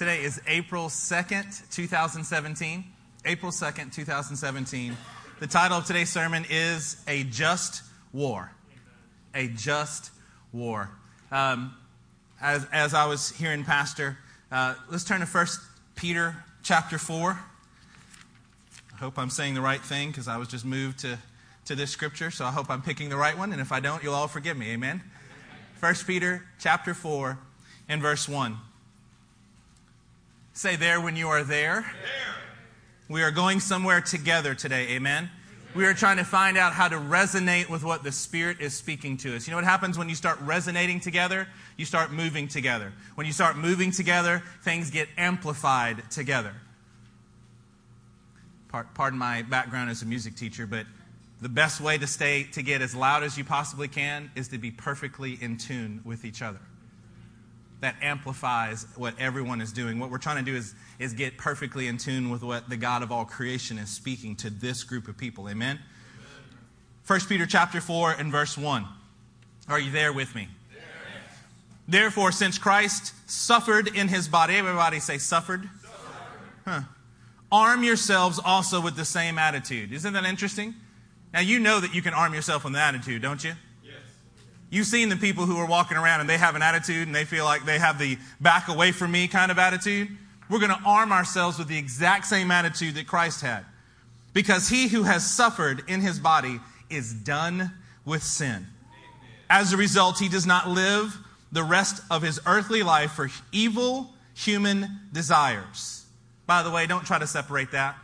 Today is April 2nd, 2017. April 2nd, 2017. The title of today's sermon is A Just War. A Just War. Um, as, as I was hearing Pastor, uh, let's turn to 1 Peter chapter 4. I hope I'm saying the right thing because I was just moved to, to this scripture, so I hope I'm picking the right one. And if I don't, you'll all forgive me. Amen. 1 Peter chapter 4 and verse 1. Say there when you are there. there. We are going somewhere together today. Amen. We are trying to find out how to resonate with what the Spirit is speaking to us. You know what happens when you start resonating together? You start moving together. When you start moving together, things get amplified together. Pardon my background as a music teacher, but the best way to stay to get as loud as you possibly can is to be perfectly in tune with each other that amplifies what everyone is doing. What we're trying to do is, is get perfectly in tune with what the God of all creation is speaking to this group of people. Amen? Amen. 1 Peter chapter 4 and verse 1. Are you there with me? Therefore, since Christ suffered in his body, everybody say suffered. suffered. Huh. Arm yourselves also with the same attitude. Isn't that interesting? Now, you know that you can arm yourself with an attitude, don't you? You've seen the people who are walking around and they have an attitude and they feel like they have the back away from me kind of attitude. We're going to arm ourselves with the exact same attitude that Christ had. Because he who has suffered in his body is done with sin. As a result, he does not live the rest of his earthly life for evil human desires. By the way, don't try to separate that.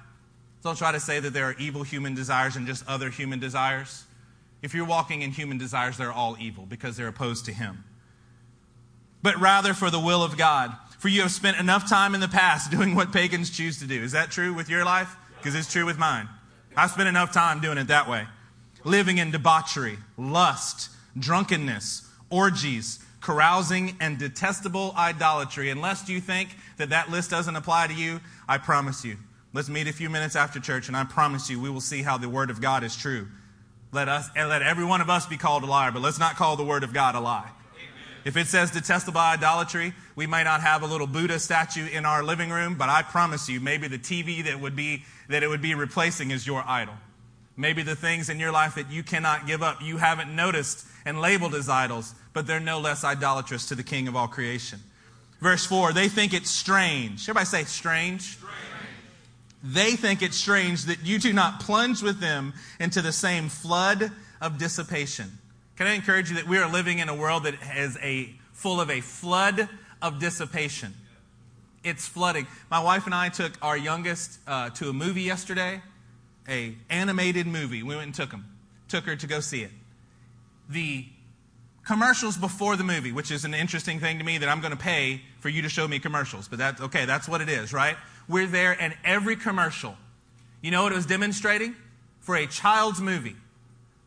Don't try to say that there are evil human desires and just other human desires. If you're walking in human desires, they're all evil because they're opposed to Him. But rather for the will of God. For you have spent enough time in the past doing what pagans choose to do. Is that true with your life? Because it's true with mine. I spent enough time doing it that way. Living in debauchery, lust, drunkenness, orgies, carousing, and detestable idolatry. Unless you think that that list doesn't apply to you, I promise you. Let's meet a few minutes after church, and I promise you we will see how the Word of God is true let us and let every one of us be called a liar, but let's not call the word of God a lie. If it says detestable idolatry, we may not have a little Buddha statue in our living room, but I promise you, maybe the TV that would be that it would be replacing is your idol. Maybe the things in your life that you cannot give up, you haven't noticed and labeled as idols, but they're no less idolatrous to the King of all creation. Verse 4, they think it's strange. Everybody say strange. strange. They think it strange that you do not plunge with them into the same flood of dissipation. Can I encourage you that we are living in a world that is a full of a flood of dissipation? It's flooding. My wife and I took our youngest uh, to a movie yesterday, a animated movie. We went and took him, took her to go see it. The commercials before the movie, which is an interesting thing to me that I'm going to pay for you to show me commercials, but that's okay. That's what it is, right? We're there in every commercial. You know what it was demonstrating? For a child's movie.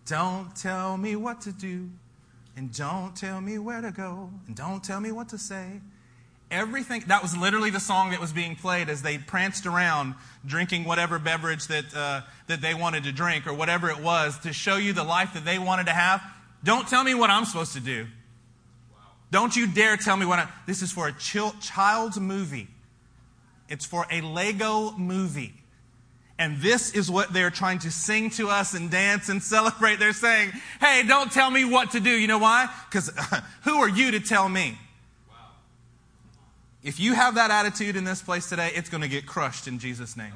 Don't tell me what to do, and don't tell me where to go, and don't tell me what to say. Everything, that was literally the song that was being played as they pranced around drinking whatever beverage that, uh, that they wanted to drink or whatever it was to show you the life that they wanted to have. Don't tell me what I'm supposed to do. Wow. Don't you dare tell me what I, this is for a child's movie. It's for a Lego movie. And this is what they're trying to sing to us and dance and celebrate. They're saying, hey, don't tell me what to do. You know why? Because who are you to tell me? If you have that attitude in this place today, it's going to get crushed in Jesus' name.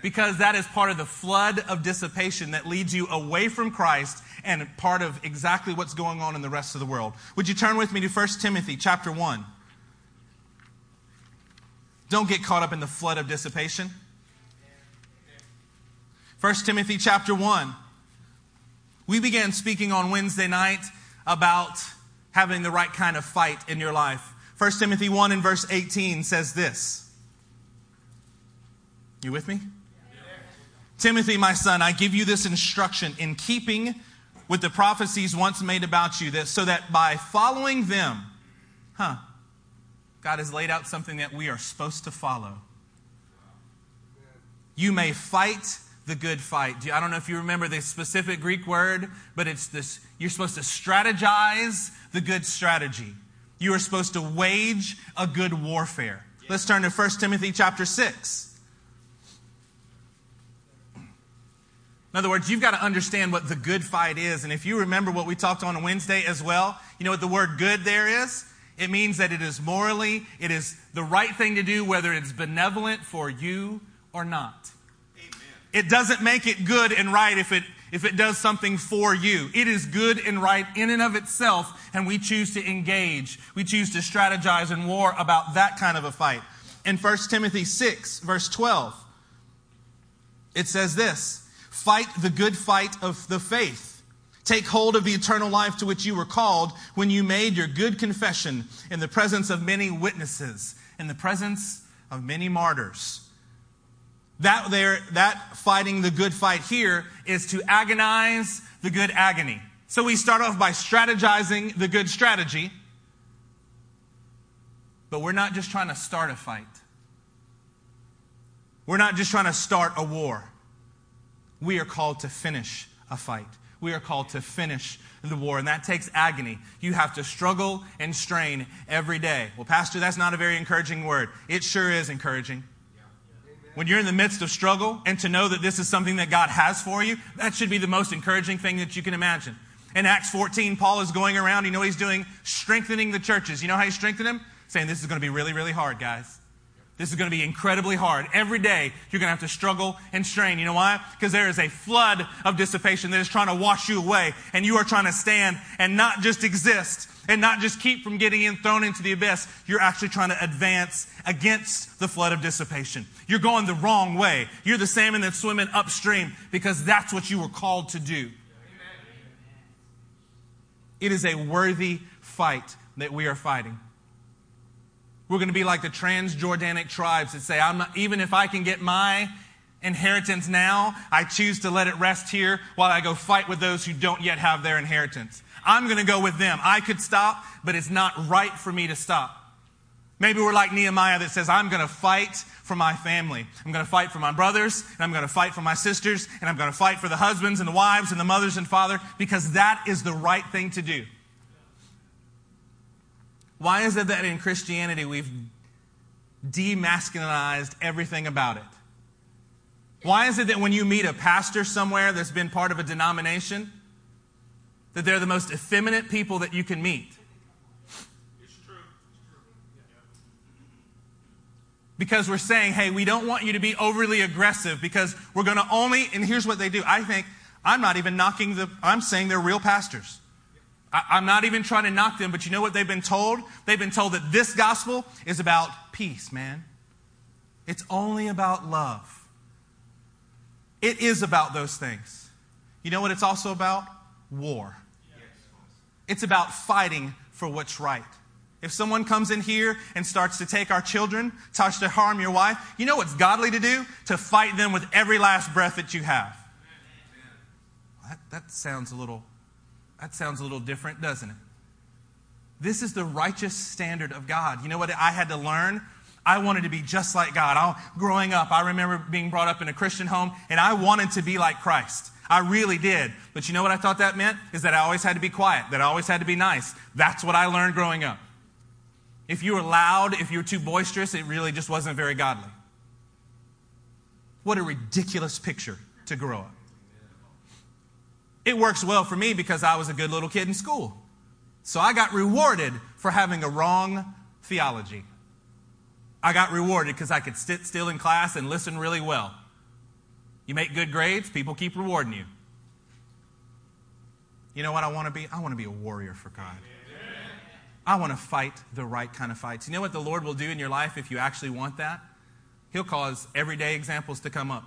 Because that is part of the flood of dissipation that leads you away from Christ and part of exactly what's going on in the rest of the world. Would you turn with me to 1 Timothy chapter 1? Don't get caught up in the flood of dissipation. 1 Timothy chapter 1. We began speaking on Wednesday night about having the right kind of fight in your life. 1 Timothy 1 and verse 18 says this. You with me? Timothy, my son, I give you this instruction in keeping with the prophecies once made about you, that so that by following them, huh, God has laid out something that we are supposed to follow. You may fight the good fight. I don't know if you remember the specific Greek word, but it's this you're supposed to strategize the good strategy. You are supposed to wage a good warfare. Let's turn to 1 Timothy chapter 6. In other words, you've got to understand what the good fight is. And if you remember what we talked on Wednesday as well, you know what the word good there is? It means that it is morally, it is the right thing to do, whether it's benevolent for you or not. Amen. It doesn't make it good and right if it if it does something for you. It is good and right in and of itself, and we choose to engage. We choose to strategize in war about that kind of a fight. In 1 Timothy 6, verse 12, it says this Fight the good fight of the faith. Take hold of the eternal life to which you were called when you made your good confession in the presence of many witnesses, in the presence of many martyrs. That there, that fighting the good fight here is to agonize the good agony. So we start off by strategizing the good strategy, but we're not just trying to start a fight. We're not just trying to start a war. We are called to finish a fight. We are called to finish the war, and that takes agony. You have to struggle and strain every day. Well, Pastor, that's not a very encouraging word. It sure is encouraging. When you're in the midst of struggle and to know that this is something that God has for you, that should be the most encouraging thing that you can imagine. In Acts 14, Paul is going around, you know what he's doing? Strengthening the churches. You know how he strengthened them? Saying, This is going to be really, really hard, guys. This is going to be incredibly hard. Every day, you're going to have to struggle and strain. You know why? Because there is a flood of dissipation that is trying to wash you away, and you are trying to stand and not just exist and not just keep from getting in, thrown into the abyss. You're actually trying to advance against the flood of dissipation. You're going the wrong way. You're the salmon that's swimming upstream because that's what you were called to do. It is a worthy fight that we are fighting. We're going to be like the Transjordanic tribes that say, I'm not, even if I can get my inheritance now, I choose to let it rest here while I go fight with those who don't yet have their inheritance. I'm going to go with them. I could stop, but it's not right for me to stop. Maybe we're like Nehemiah that says, I'm going to fight for my family. I'm going to fight for my brothers, and I'm going to fight for my sisters, and I'm going to fight for the husbands and the wives and the mothers and father, because that is the right thing to do. Why is it that in Christianity we've demasculinized everything about it? Why is it that when you meet a pastor somewhere that's been part of a denomination, that they're the most effeminate people that you can meet? It's true. Because we're saying, hey, we don't want you to be overly aggressive because we're going to only, and here's what they do. I think, I'm not even knocking the, I'm saying they're real pastors. I, am not even trying to knock them, but you know what they've been told? They've been told that this gospel is about peace, man. It's only about love. It is about those things. You know what it's also about? War. It's about fighting for what's right. If someone comes in here and starts to take our children, starts to harm your wife, you know what's godly to do? To fight them with every last breath that you have. That, that sounds a little that sounds a little different, doesn't it? This is the righteous standard of God. You know what I had to learn? I wanted to be just like God. I, growing up, I remember being brought up in a Christian home, and I wanted to be like Christ. I really did. But you know what I thought that meant? Is that I always had to be quiet, that I always had to be nice. That's what I learned growing up. If you were loud, if you were too boisterous, it really just wasn't very godly. What a ridiculous picture to grow up. It works well for me because I was a good little kid in school. So I got rewarded for having a wrong theology. I got rewarded because I could sit still in class and listen really well. You make good grades, people keep rewarding you. You know what I want to be? I want to be a warrior for God. I want to fight the right kind of fights. You know what the Lord will do in your life if you actually want that? He'll cause everyday examples to come up.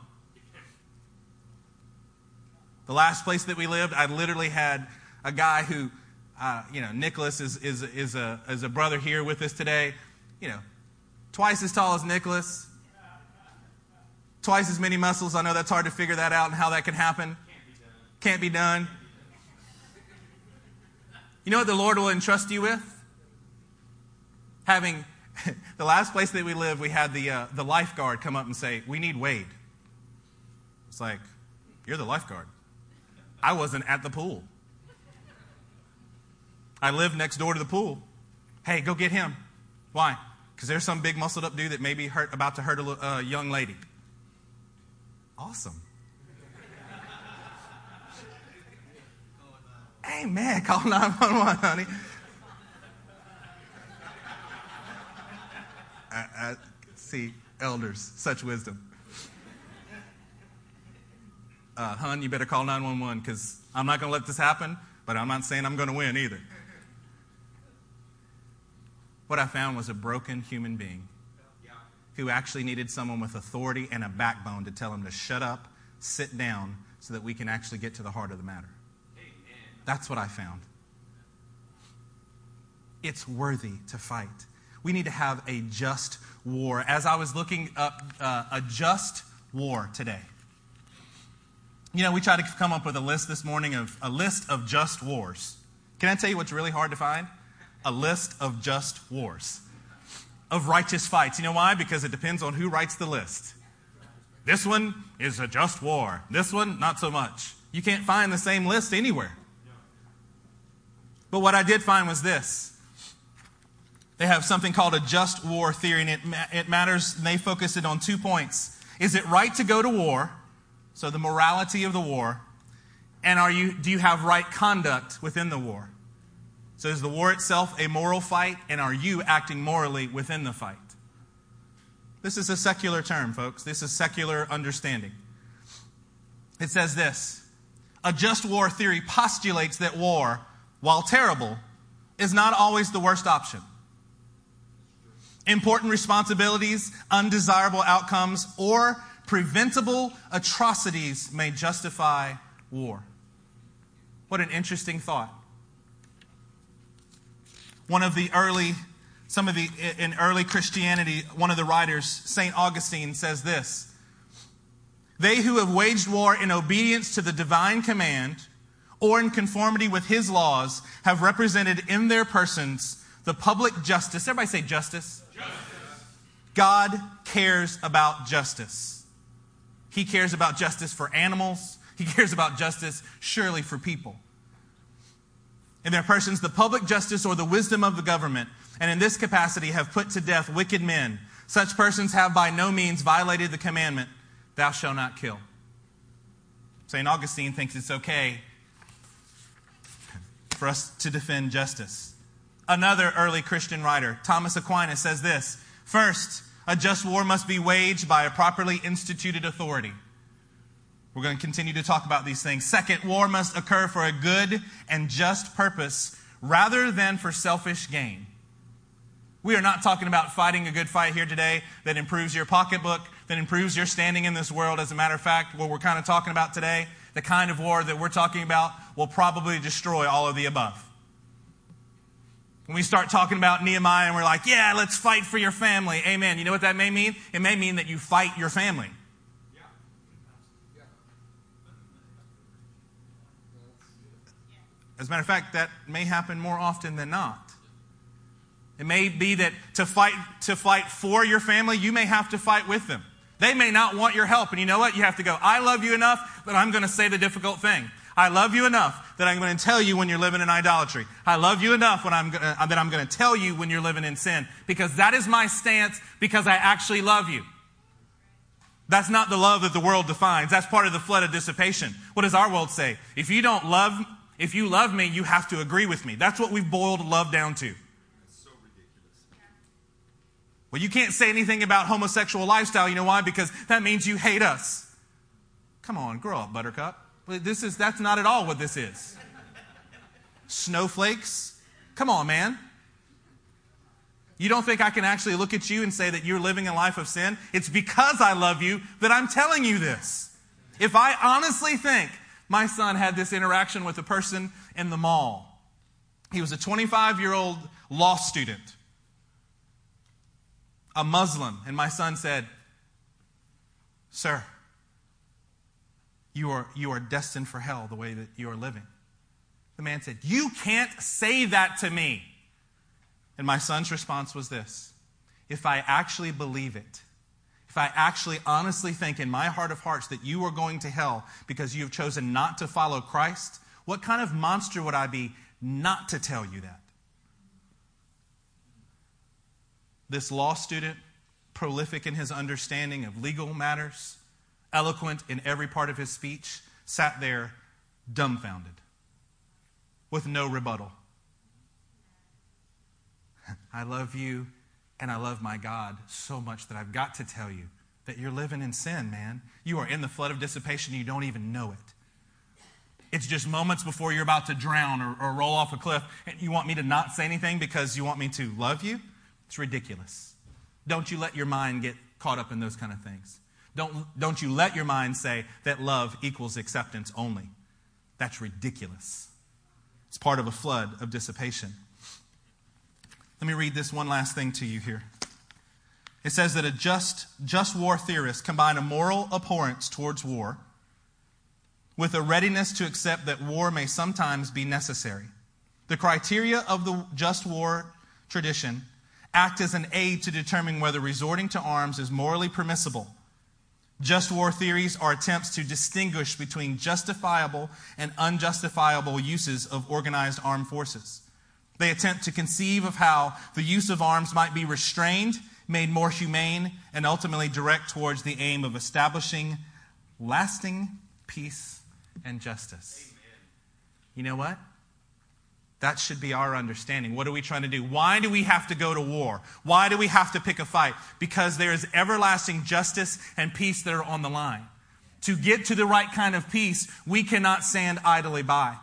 The last place that we lived, I literally had a guy who, uh, you know, Nicholas is, is, is, a, is a brother here with us today, you know, twice as tall as Nicholas, twice as many muscles. I know that's hard to figure that out and how that can happen. Can't be done. You know what the Lord will entrust you with? Having the last place that we lived, we had the, uh, the lifeguard come up and say, We need Wade. It's like, You're the lifeguard. I wasn't at the pool. I lived next door to the pool. Hey, go get him. Why? Because there's some big muscled up dude that may be hurt, about to hurt a uh, young lady. Awesome. Hey, man, call 911, honey. I, I see elders, such wisdom. Uh, hun, you better call 911 because I'm not going to let this happen, but I'm not saying I'm going to win either. What I found was a broken human being who actually needed someone with authority and a backbone to tell him to shut up, sit down, so that we can actually get to the heart of the matter. That's what I found. It's worthy to fight. We need to have a just war. As I was looking up uh, a just war today, you know, we tried to come up with a list this morning of a list of just wars. Can I tell you what's really hard to find? A list of just wars, of righteous fights. You know why? Because it depends on who writes the list. This one is a just war. This one, not so much. You can't find the same list anywhere. But what I did find was this. They have something called a just war theory, and it, it matters, and they focus it on two points. Is it right to go to war? So the morality of the war. And are you, do you have right conduct within the war? So is the war itself a moral fight, and are you acting morally within the fight? This is a secular term, folks. This is secular understanding. It says this A just war theory postulates that war while terrible, is not always the worst option. Important responsibilities, undesirable outcomes, or preventable atrocities may justify war. What an interesting thought. One of the early, some of the, in early Christianity, one of the writers, St. Augustine, says this They who have waged war in obedience to the divine command or in conformity with his laws have represented in their persons the public justice. Everybody say justice. justice. God cares about justice. He cares about justice for animals. He cares about justice, surely, for people. In their persons, the public justice or the wisdom of the government, and in this capacity have put to death wicked men. Such persons have by no means violated the commandment, Thou shalt not kill. St. Augustine thinks it's okay for us to defend justice. Another early Christian writer, Thomas Aquinas, says this First, a just war must be waged by a properly instituted authority. We're going to continue to talk about these things. Second, war must occur for a good and just purpose rather than for selfish gain. We are not talking about fighting a good fight here today that improves your pocketbook, that improves your standing in this world. As a matter of fact, what we're kind of talking about today the kind of war that we're talking about will probably destroy all of the above. When we start talking about Nehemiah and we're like, yeah, let's fight for your family. Amen. You know what that may mean? It may mean that you fight your family. As a matter of fact, that may happen more often than not. It may be that to fight, to fight for your family, you may have to fight with them. They may not want your help. And you know what? You have to go, I love you enough that I'm going to say the difficult thing. I love you enough that I'm going to tell you when you're living in idolatry. I love you enough when I'm gonna, uh, that I'm going to tell you when you're living in sin because that is my stance because I actually love you. That's not the love that the world defines. That's part of the flood of dissipation. What does our world say? If you don't love, if you love me, you have to agree with me. That's what we've boiled love down to. That's so ridiculous. Well, you can't say anything about homosexual lifestyle. You know why? Because that means you hate us. Come on, grow up, buttercup. This is, that's not at all what this is. Snowflakes? Come on, man. You don't think I can actually look at you and say that you're living a life of sin? It's because I love you that I'm telling you this. If I honestly think my son had this interaction with a person in the mall, he was a 25 year old law student a Muslim, and my son said, Sir, you are, you are destined for hell the way that you are living. The man said, You can't say that to me. And my son's response was this If I actually believe it, if I actually honestly think in my heart of hearts that you are going to hell because you have chosen not to follow Christ, what kind of monster would I be not to tell you that? this law student, prolific in his understanding of legal matters, eloquent in every part of his speech, sat there dumbfounded with no rebuttal. I love you and I love my God so much that I've got to tell you that you're living in sin, man. You are in the flood of dissipation, and you don't even know it. It's just moments before you're about to drown or, or, roll off a cliff, and you want me to not say anything because you want me to love you? It's ridiculous. Don't you let your mind get caught up in those kind of things. Don't, don't you let your mind say that love equals acceptance only. That's ridiculous. It's part of a flood of dissipation. Let me read this one last thing to you here. It says that a just, just war theorist combine a moral abhorrence towards war with a readiness to accept that war may sometimes be necessary. The criteria of the just war tradition act as an aid to determine whether resorting to arms is morally permissible. Just war theories are attempts to distinguish between justifiable and unjustifiable uses of organized armed forces. They attempt to conceive of how the use of arms might be restrained, made more humane, and ultimately direct towards the aim of establishing lasting peace and justice. Amen. You know what? That should be our understanding. What are we trying to do? Why do we have to go to war? Why do we have to pick a fight? Because there is everlasting justice and peace that are on the line. To get to the right kind of peace, we cannot stand idly by.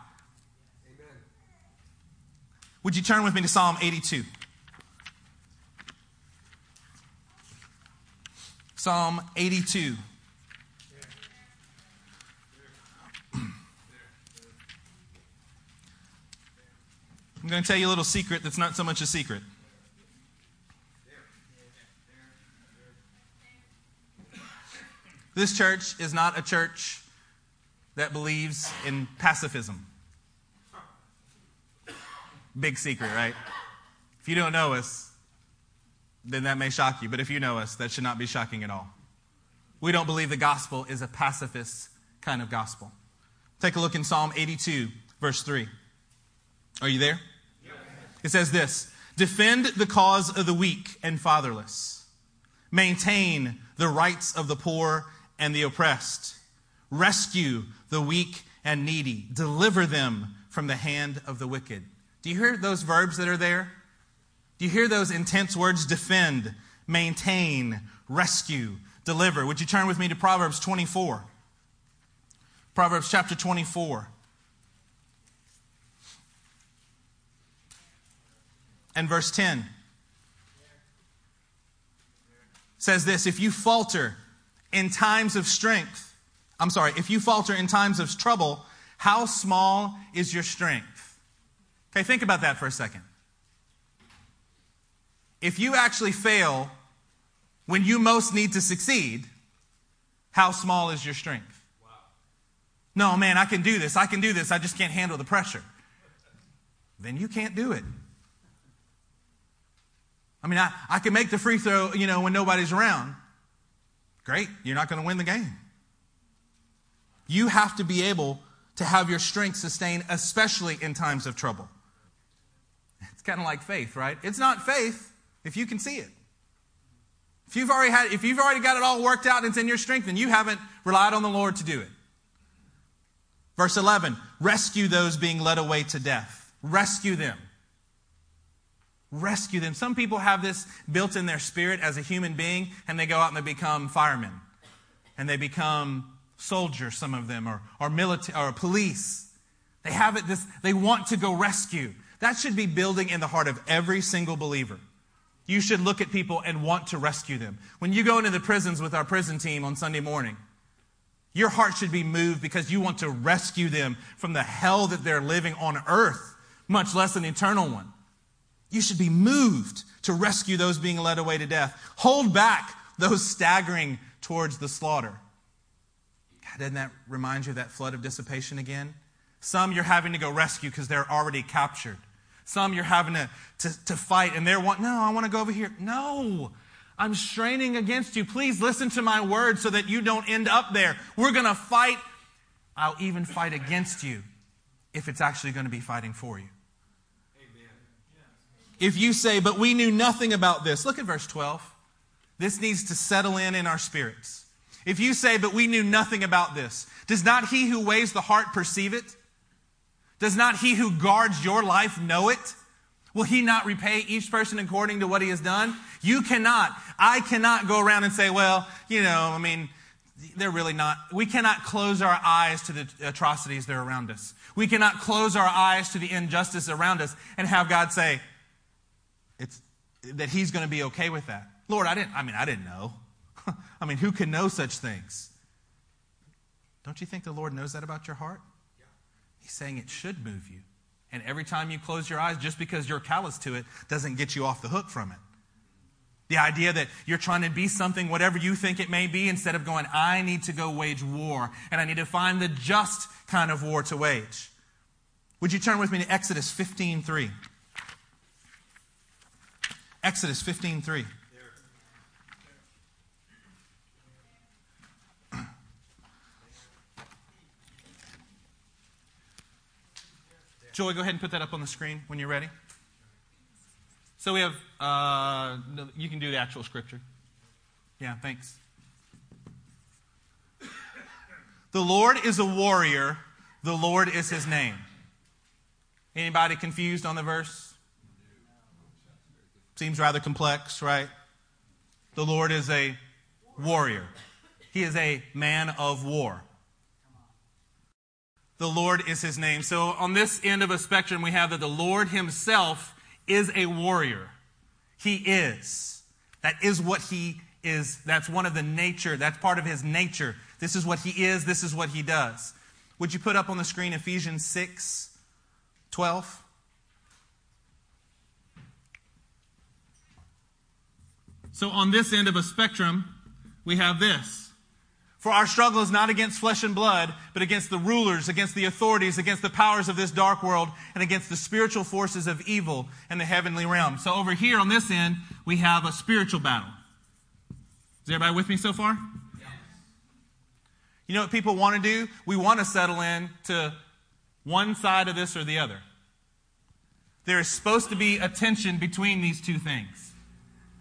Amen. Would you turn with me to Psalm 82? Psalm 82. I'm going to tell you a little secret that's not so much a secret. This church is not a church that believes in pacifism. Big secret, right? If you don't know us, then that may shock you. But if you know us, that should not be shocking at all. We don't believe the gospel is a pacifist kind of gospel. Take a look in Psalm 82, verse 3. Are you there? It says this Defend the cause of the weak and fatherless, maintain the rights of the poor and the oppressed, rescue the weak and needy, deliver them from the hand of the wicked. Do you hear those verbs that are there? Do you hear those intense words? Defend, maintain, rescue, deliver. Would you turn with me to Proverbs 24? Proverbs chapter 24. And verse 10 says this If you falter in times of strength, I'm sorry, if you falter in times of trouble, how small is your strength? Okay, think about that for a second. If you actually fail when you most need to succeed, how small is your strength? Wow. No, man, I can do this. I can do this. I just can't handle the pressure. Then you can't do it. I mean, I, I can make the free throw, you know, when nobody's around. Great, you're not going to win the game. You have to be able to have your strength sustained, especially in times of trouble. It's kind of like faith, right? It's not faith if you can see it. If you've already had, if you've already got it all worked out and it's in your strength, then you haven't relied on the Lord to do it. Verse 11, rescue those being led away to death. Rescue them rescue them. Some people have this built in their spirit as a human being, and they go out and they become firemen. And they become soldiers, some of them, or, or military or police. They have it this, they want to go rescue. That should be building in the heart of every single believer. You should look at people and want to rescue them. When you go into the prisons with our prison team on Sunday morning, your heart should be moved because you want to rescue them from the hell that they're living on earth, much less an eternal one. You should be moved to rescue those being led away to death. Hold back those staggering towards the slaughter. God, doesn't that remind you of that flood of dissipation again? Some you're having to go rescue because they're already captured. Some you're having to, to, to fight and they're want, no, I want to go over here. No, I'm straining against you. Please listen to my words so that you don't end up there. We're going to fight. I'll even fight against you if it's actually going to be fighting for you. If you say, But we knew nothing about this, look at verse 12. This needs to settle in in our spirits. If you say, But we knew nothing about this, does not he who weighs the heart perceive it? Does not he who guards your life know it? Will he not repay each person according to what he has done? You cannot. I cannot go around and say, well, you know, I mean, they're really not. We cannot close our eyes to the atrocities that are around us. We cannot close our eyes to the injustice around us and have God say, it's, that he's going to be okay with that. Lord, I didn't, I mean, I didn't know. I mean, who can know such things? Don't you think the Lord knows that about your heart? He's saying it should move you. And every time you close your eyes, just because you're callous to it, doesn't get you off the hook from it. The idea that you're trying to be something, whatever you think it may be, instead of going, I need to go wage war, and I need to find the just kind of war to wage. Would you turn with me to Exodus 15:3? Exodus 15:3. Joy, go ahead and put that up on the screen when you're ready. So we have, uh, you can do the actual scripture. Yeah, thanks. The Lord is a warrior, the Lord is his name. Anybody confused on the verse? Seems rather complex, right? The Lord is a warrior. He is a man of war. The Lord is his name. So on this end of a spectrum, we have that the Lord himself is a warrior. He is. That is what he is. That's one of the nature. That's part of his nature. This is what he is. This is what he does. Would you put up on the screen Ephesians 6 12? So on this end of a spectrum, we have this. For our struggle is not against flesh and blood, but against the rulers, against the authorities, against the powers of this dark world, and against the spiritual forces of evil in the heavenly realm. So over here on this end, we have a spiritual battle. Is everybody with me so far? Yes. You know what people want to do? We want to settle in to one side of this or the other. There is supposed to be a tension between these two things.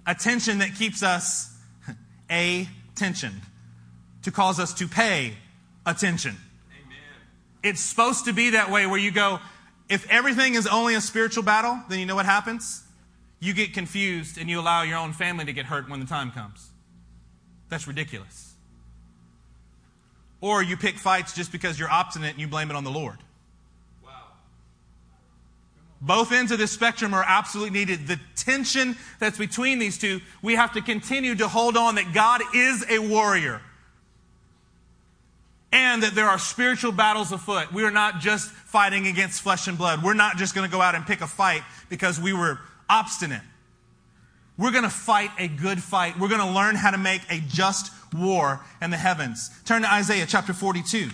A tension that keeps us a tension to cause us to pay attention. Amen. It's supposed to be that way where you go, if everything is only a spiritual battle, then you know what happens? You get confused and you allow your own family to get hurt when the time comes. That's ridiculous. Or you pick fights just because you're obstinate and you blame it on the Lord. Both ends of this spectrum are absolutely needed. The tension that's between these two, we have to continue to hold on that God is a warrior and that there are spiritual battles afoot. We are not just fighting against flesh and blood. We're not just going to go out and pick a fight because we were obstinate. We're going to fight a good fight. We're going to learn how to make a just war in the heavens. Turn to Isaiah chapter 42.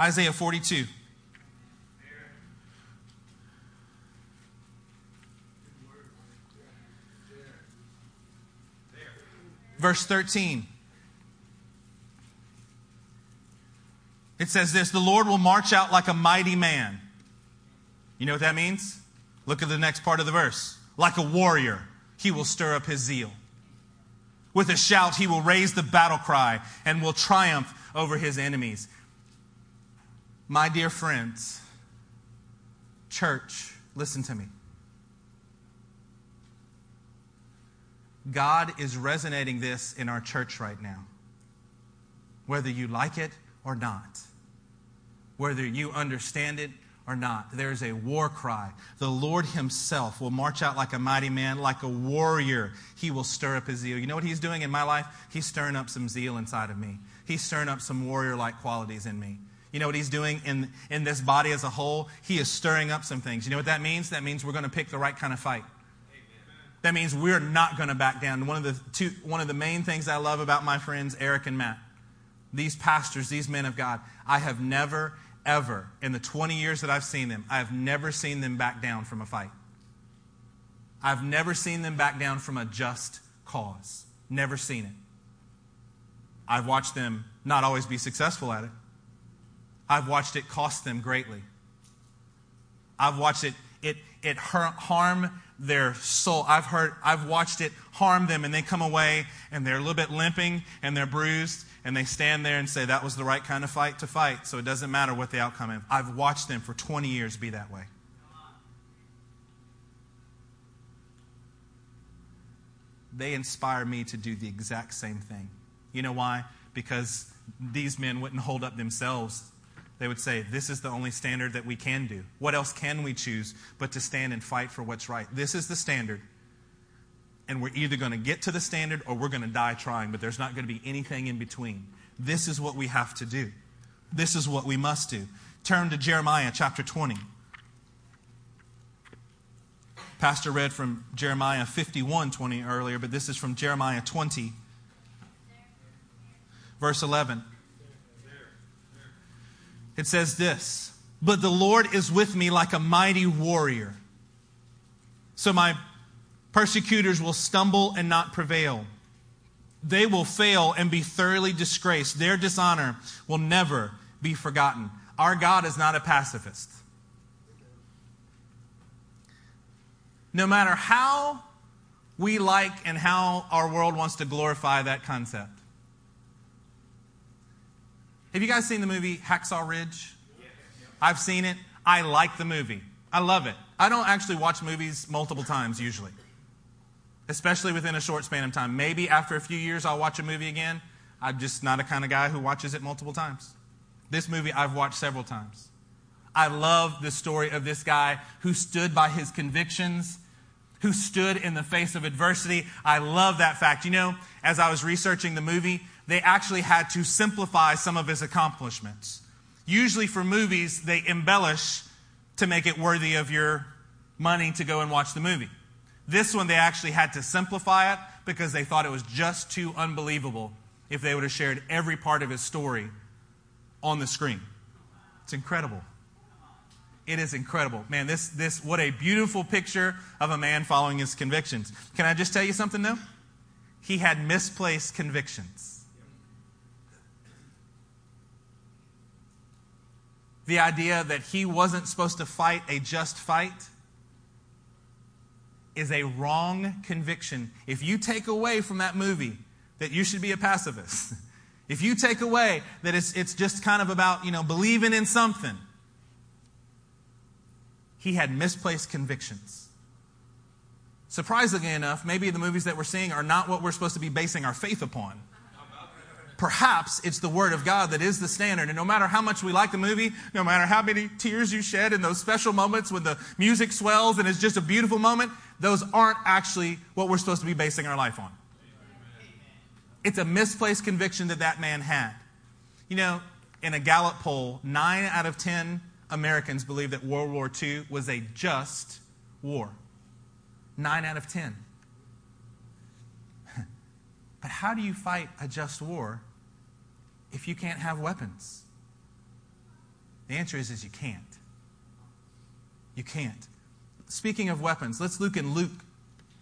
Isaiah 42. Verse 13. It says this The Lord will march out like a mighty man. You know what that means? Look at the next part of the verse. Like a warrior, he will stir up his zeal. With a shout, he will raise the battle cry and will triumph over his enemies. My dear friends, church, listen to me. God is resonating this in our church right now, whether you like it or not. Whether you understand it or not, there's a war cry. The Lord Himself will march out like a mighty man, like a warrior. He will stir up His zeal. You know what He's doing in my life? He's stirring up some zeal inside of me. He's stirring up some warrior like qualities in me. You know what he's doing in, in this body as a whole? He is stirring up some things. You know what that means? That means we're going to pick the right kind of fight. That means we're not going to back down. One of the two, one of the main things I love about my friends Eric and Matt these pastors, these men of God, I have never, ever, in the 20 years that I've seen them, I have never seen them back down from a fight. I've never seen them back down from a just cause. Never seen it. I've watched them not always be successful at it. I've watched it cost them greatly. I've watched it, it, it harm their soul. I've heard, I've watched it harm them and they come away and they're a little bit limping and they're bruised and they stand there and say that was the right kind of fight to fight. So it doesn't matter what the outcome is. I've watched them for 20 years be that way. They inspire me to do the exact same thing. You know why? Because these men wouldn't hold up themselves they would say, This is the only standard that we can do. What else can we choose but to stand and fight for what's right? This is the standard. And we're either going to get to the standard or we're going to die trying, but there's not going to be anything in between. This is what we have to do. This is what we must do. Turn to Jeremiah chapter 20. Pastor read from Jeremiah 51 20 earlier, but this is from Jeremiah 20, verse 11. It says this But the Lord is with me like a mighty warrior. So my persecutors will stumble and not prevail. They will fail and be thoroughly disgraced. Their dishonor will never be forgotten. Our God is not a pacifist. No matter how we like and how our world wants to glorify that concept, have you guys seen the movie Hacksaw Ridge? I've seen it. I like the movie. I love it. I don't actually watch movies multiple times usually, especially within a short span of time. Maybe after a few years I'll watch a movie again. I'm just not a kind of guy who watches it multiple times. This movie I've watched several times. I love the story of this guy who stood by his convictions, who stood in the face of adversity. I love that fact. You know, as I was researching the movie, they actually had to simplify some of his accomplishments. Usually, for movies, they embellish to make it worthy of your money to go and watch the movie. This one, they actually had to simplify it because they thought it was just too unbelievable if they would have shared every part of his story on the screen. It's incredible. It is incredible. Man, this, this, what a beautiful picture of a man following his convictions. Can I just tell you something, though? He had misplaced convictions. The idea that he wasn't supposed to fight a just fight is a wrong conviction. If you take away from that movie that you should be a pacifist, if you take away that it's, it's just kind of about, you know, believing in something, he had misplaced convictions. Surprisingly enough, maybe the movies that we're seeing are not what we're supposed to be basing our faith upon perhaps it's the Word of God that is the standard. And no matter how much we like the movie, no matter how many tears you shed in those special moments when the music swells and it's just a beautiful moment, those aren't actually what we're supposed to be basing our life on. It's a misplaced conviction that that man had. You know, in a Gallup poll, nine out of 10 Americans believe that World War II was a just war. Nine out of 10. But how do you fight a just war if you can't have weapons? The answer is, is you can't. You can't. Speaking of weapons, let's look in Luke.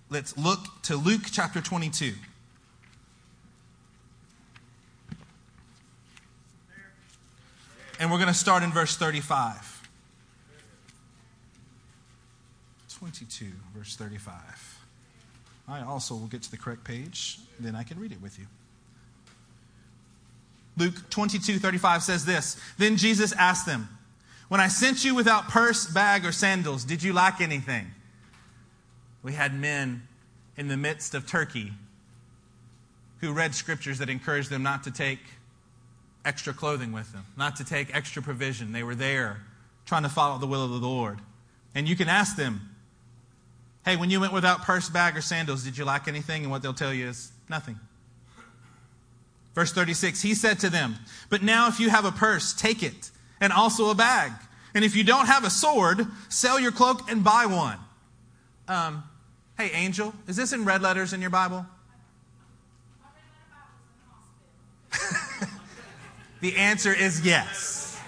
Let's look to Luke chapter 22. And we're going to start in verse 35. 22, verse 35. I also will get to the correct page, then I can read it with you. Luke 22 35 says this Then Jesus asked them, When I sent you without purse, bag, or sandals, did you lack anything? We had men in the midst of Turkey who read scriptures that encouraged them not to take extra clothing with them, not to take extra provision. They were there trying to follow the will of the Lord. And you can ask them, Hey, when you went without purse, bag, or sandals, did you lack anything? And what they'll tell you is nothing. Verse 36, he said to them, But now if you have a purse, take it, and also a bag. And if you don't have a sword, sell your cloak and buy one. Um, hey, Angel, is this in red letters in your Bible? the answer is yes.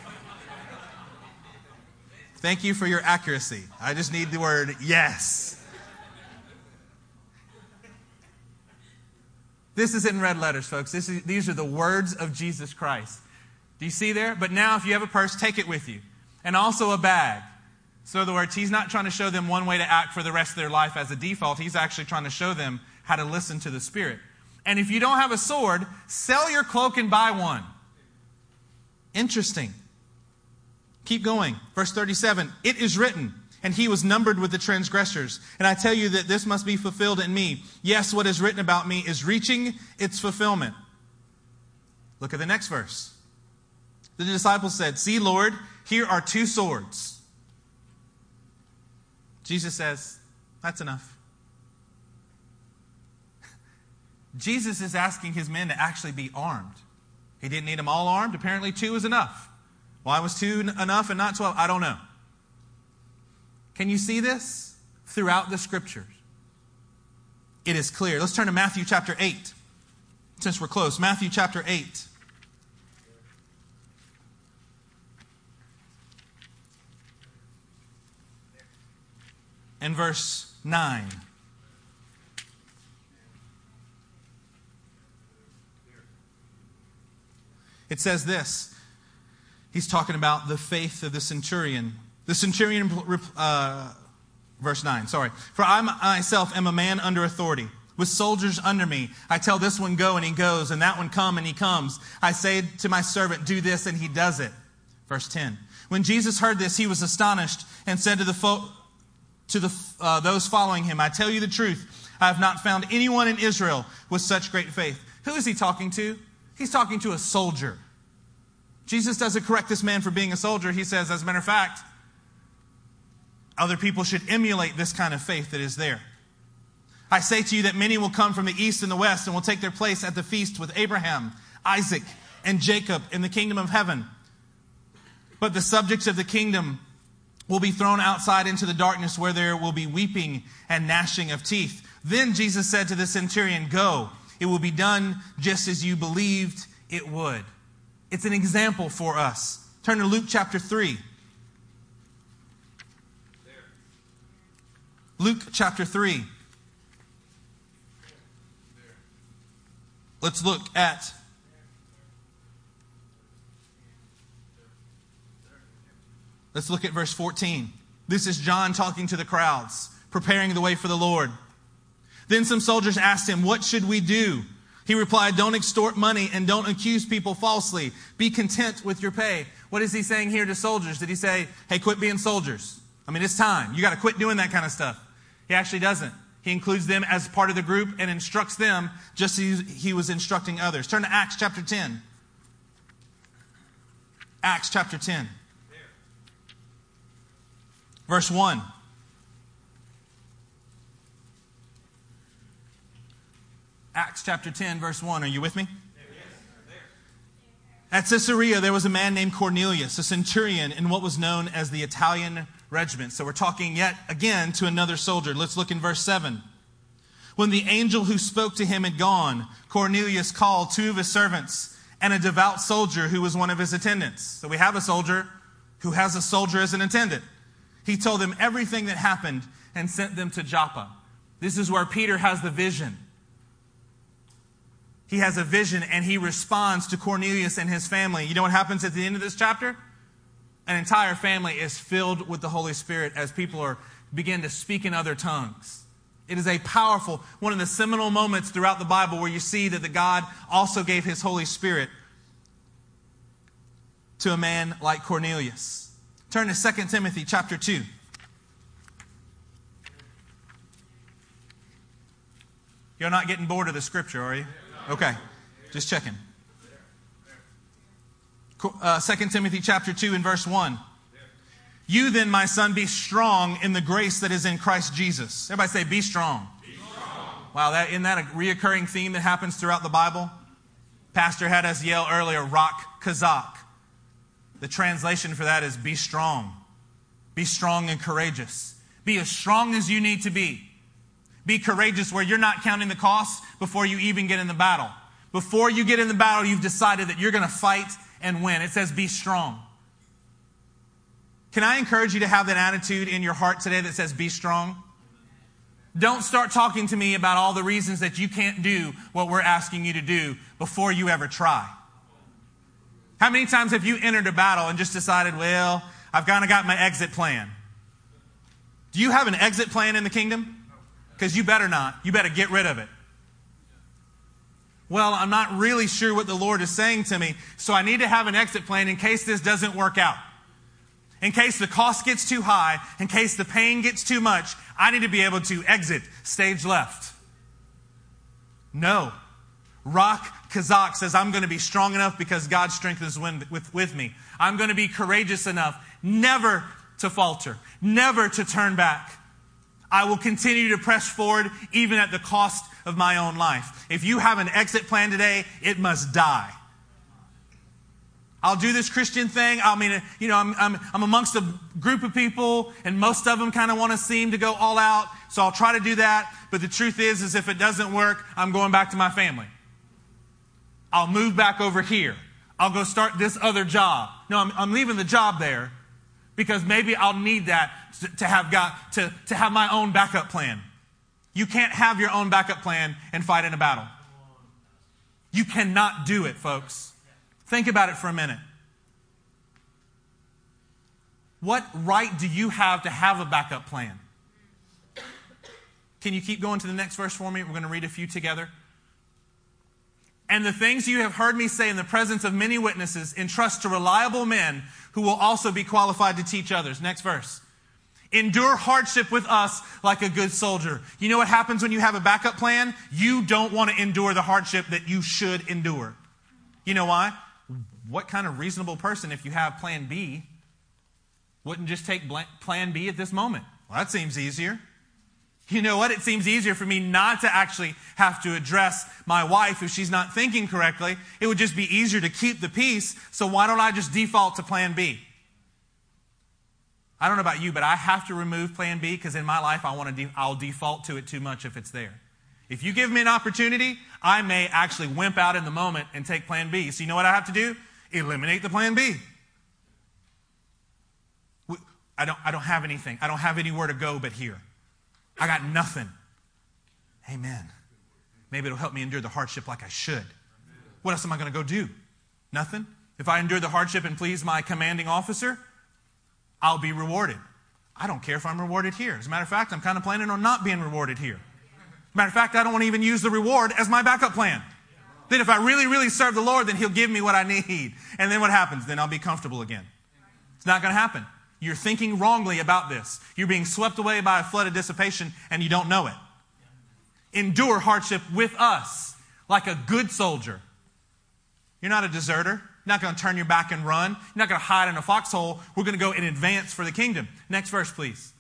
Thank you for your accuracy. I just need the word yes. This is in red letters, folks. Is, these are the words of Jesus Christ. Do you see there? But now, if you have a purse, take it with you. And also a bag. So, in other words, he's not trying to show them one way to act for the rest of their life as a default. He's actually trying to show them how to listen to the Spirit. And if you don't have a sword, sell your cloak and buy one. Interesting. Keep going. Verse 37 It is written, and he was numbered with the transgressors. And I tell you that this must be fulfilled in me. Yes, what is written about me is reaching its fulfillment. Look at the next verse. The disciples said, See, Lord, here are two swords. Jesus says, That's enough. Jesus is asking his men to actually be armed. He didn't need them all armed. Apparently, two was enough. Why was two enough and not 12? I don't know. Can you see this throughout the scriptures? It is clear. Let's turn to Matthew chapter 8, since we're close. Matthew chapter 8. And verse 9. It says this. He's talking about the faith of the centurion. The centurion, uh, verse 9, sorry. For I myself am a man under authority, with soldiers under me. I tell this one, go, and he goes, and that one, come, and he comes. I say to my servant, do this, and he does it. Verse 10. When Jesus heard this, he was astonished and said to the fo- to the, uh, those following him, I tell you the truth, I have not found anyone in Israel with such great faith. Who is he talking to? He's talking to a soldier. Jesus doesn't correct this man for being a soldier. He says, as a matter of fact, other people should emulate this kind of faith that is there. I say to you that many will come from the east and the west and will take their place at the feast with Abraham, Isaac, and Jacob in the kingdom of heaven. But the subjects of the kingdom will be thrown outside into the darkness where there will be weeping and gnashing of teeth. Then Jesus said to the centurion, Go, it will be done just as you believed it would. It's an example for us. Turn to Luke chapter 3. Luke chapter 3. Let's look at Let's look at verse 14. This is John talking to the crowds, preparing the way for the Lord. Then some soldiers asked him, What should we do? He replied, Don't extort money and don't accuse people falsely. Be content with your pay. What is he saying here to soldiers? Did he say, Hey, quit being soldiers? I mean, it's time. You got to quit doing that kind of stuff. He actually doesn't. He includes them as part of the group and instructs them just as he was instructing others. Turn to Acts chapter 10. Acts chapter 10. Verse 1. Acts chapter 10, verse 1. Are you with me? At Caesarea, there was a man named Cornelius, a centurion in what was known as the Italian regiment. So we're talking yet again to another soldier. Let's look in verse 7. When the angel who spoke to him had gone, Cornelius called two of his servants and a devout soldier who was one of his attendants. So we have a soldier who has a soldier as an attendant. He told them everything that happened and sent them to Joppa. This is where Peter has the vision he has a vision and he responds to Cornelius and his family. You know what happens at the end of this chapter? An entire family is filled with the Holy Spirit as people are begin to speak in other tongues. It is a powerful, one of the seminal moments throughout the Bible where you see that the God also gave his Holy Spirit to a man like Cornelius. Turn to 2 Timothy chapter 2. You're not getting bored of the scripture, are you? Okay, just checking. Uh, 2 Timothy chapter 2 and verse 1. You then, my son, be strong in the grace that is in Christ Jesus. Everybody say, be strong. Be strong. Wow, that, isn't that a reoccurring theme that happens throughout the Bible? Pastor had us yell earlier, rak chazak. The translation for that is be strong. Be strong and courageous. Be as strong as you need to be. Be courageous where you're not counting the costs before you even get in the battle. Before you get in the battle, you've decided that you're going to fight and win. It says be strong. Can I encourage you to have that attitude in your heart today that says be strong? Don't start talking to me about all the reasons that you can't do what we're asking you to do before you ever try. How many times have you entered a battle and just decided, well, I've kind of got my exit plan? Do you have an exit plan in the kingdom? Because you better not. You better get rid of it. Well, I'm not really sure what the Lord is saying to me, so I need to have an exit plan in case this doesn't work out. In case the cost gets too high, in case the pain gets too much, I need to be able to exit stage left. No. Rak Chazak says, I'm going to be strong enough because God's strength is with, with, with me. I'm going to be courageous enough never to falter, never to turn back. I will continue to press forward even at the cost of my own life. If you have an exit plan today, it must die. I'll do this Christian thing. I mean, you know, I'm, I'm, I'm amongst a group of people, and most of them kind of want to seem to go all out, so I'll try to do that. But the truth is, is if it doesn't work, I'm going back to my family. I'll move back over here. I'll go start this other job. No, I'm, I'm leaving the job there because maybe I'll need that to, have got to, to have my own backup plan. You can't have your own backup plan and fight in a battle. You cannot do it, folks. Think about it for a minute. What right do you have to have a backup plan? Can you keep going to the next verse for me? We're going to read a few together. And the things you have heard me say in the presence of many witnesses, entrust to reliable men who will also be qualified to teach others. Next verse. Endure hardship with us like a good soldier. You know what happens when you have a backup plan? You don't want to endure the hardship that you should endure. You know why? what kind of reasonable person, if you have plan B, wouldn't just take plan B at this moment? Well, that seems easier. You know what? It seems easier for me not to actually have to address my wife if she's not thinking correctly. It would just be easier to keep the peace. So why don't I just default to plan B? I don't know about you, but I have to remove plan B because in my life I want to de- I'll default to it too much if it's there. If you give me an opportunity, I may actually wimp out in the moment and take plan B. So you know what I have to do? eliminate the plan B. I don't, I don't have anything. I don't have anywhere to go but here. I got nothing. Amen. Maybe it'll help me endure the hardship like I should. What else am I going to go do? Nothing. If I endure the hardship and please my commanding officer, I'll be rewarded. I don't care if I'm rewarded here. As a matter of fact, I'm kind of planning on not being rewarded here. As a matter of fact, I don't want to even use the reward as my backup plan. Then if I really, really serve the Lord, then He'll give me what I need. And then what happens? Then I'll be comfortable again. It's not going to happen. You're thinking wrongly about this. You're being swept away by a flood of dissipation and you don't know it. Endure hardship with us like a good soldier. You're not a deserter. You're not going to turn your back and run. You're not going to hide in a foxhole. We're going to go in advance for the kingdom. Next verse, please.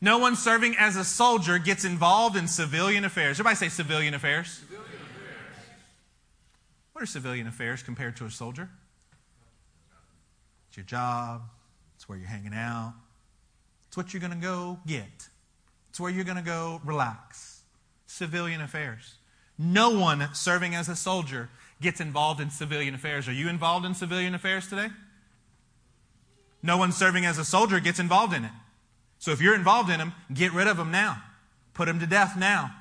No one serving as a soldier gets involved in civilian affairs. Everybody say civilian affairs. Civilian affairs. What are civilian affairs compared to a soldier? It's your job, it's where you're hanging out, it's what you're going to go get, it's where you're going to go relax. Civilian affairs. No one serving as a soldier gets involved in civilian affairs. Are you involved in civilian affairs today? No one serving as a soldier gets involved in it. So if you're involved in them, get rid of them now. Put them to death now.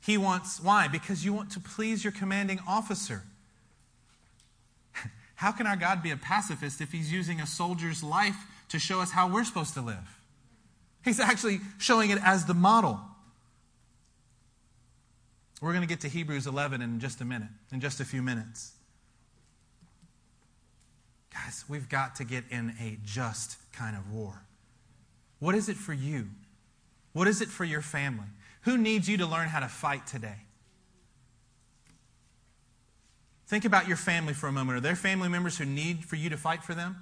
He wants, why? Because you want to please your commanding officer. How can our God be a pacifist if he's using a soldier's life to show us how we're supposed to live? He's actually showing it as the model. We're going to get to Hebrews 11 in just a minute, in just a few minutes. Guys, we've got to get in a just kind of war. What is it for you? What is it for your family? Who needs you to learn how to fight today? Think about your family for a moment. Are there family members who need for you to fight for them?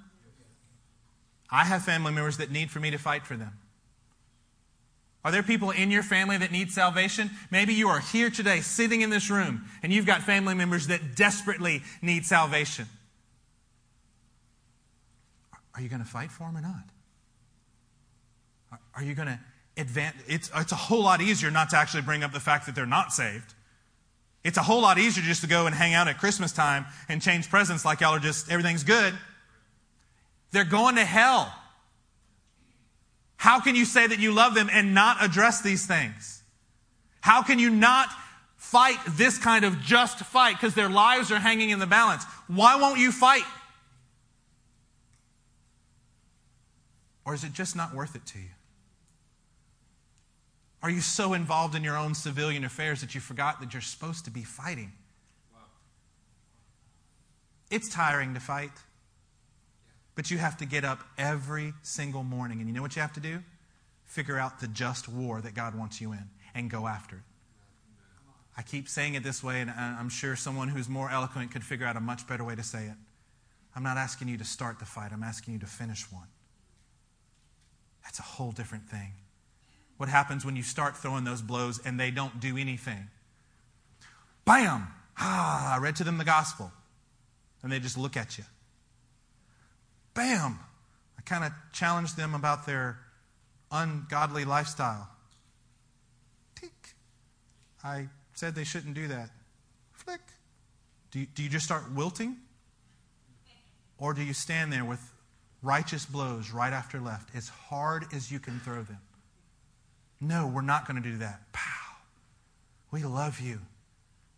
I have family members that need for me to fight for them. Are there people in your family that need salvation? Maybe you are here today, sitting in this room, and you've got family members that desperately need salvation. Are you going to fight for them or not? Are you going to advance? It's, it's a whole lot easier not to actually bring up the fact that they're not saved. It's a whole lot easier just to go and hang out at Christmas time and change presents like y'all are just, everything's good. They're going to hell. How can you say that you love them and not address these things? How can you not fight this kind of just fight because their lives are hanging in the balance? Why won't you fight? Or is it just not worth it to you? Are you so involved in your own civilian affairs that you forgot that you're supposed to be fighting? It's tiring to fight. But you have to get up every single morning. And you know what you have to do? Figure out the just war that God wants you in and go after it. I keep saying it this way, and I'm sure someone who's more eloquent could figure out a much better way to say it. I'm not asking you to start the fight, I'm asking you to finish one. That's a whole different thing. What happens when you start throwing those blows and they don't do anything? Bam! Ah, I read to them the gospel. And they just look at you. Bam! I kind of challenged them about their ungodly lifestyle. Tick. I said they shouldn't do that. Flick. Do you, do you just start wilting? Or do you stand there with righteous blows right after left, as hard as you can throw them? No, we're not going to do that. Pow. We love you,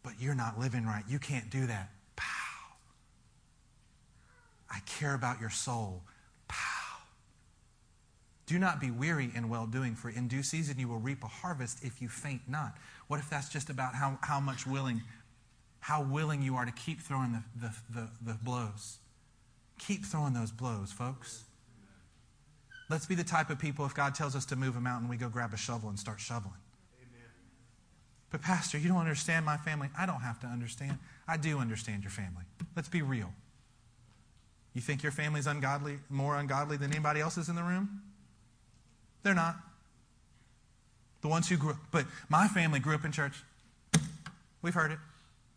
but you're not living right. You can't do that. Pow. I care about your soul. Pow. Do not be weary in well doing, for in due season you will reap a harvest if you faint not. What if that's just about how, how much willing, how willing you are to keep throwing the, the, the, the blows? Keep throwing those blows, folks. Let's be the type of people, if God tells us to move a mountain, we go grab a shovel and start shoveling. Amen. But, Pastor, you don't understand my family. I don't have to understand. I do understand your family. Let's be real. You think your family's ungodly, more ungodly than anybody else's in the room? They're not. The ones who grew up, but my family grew up in church. We've heard it.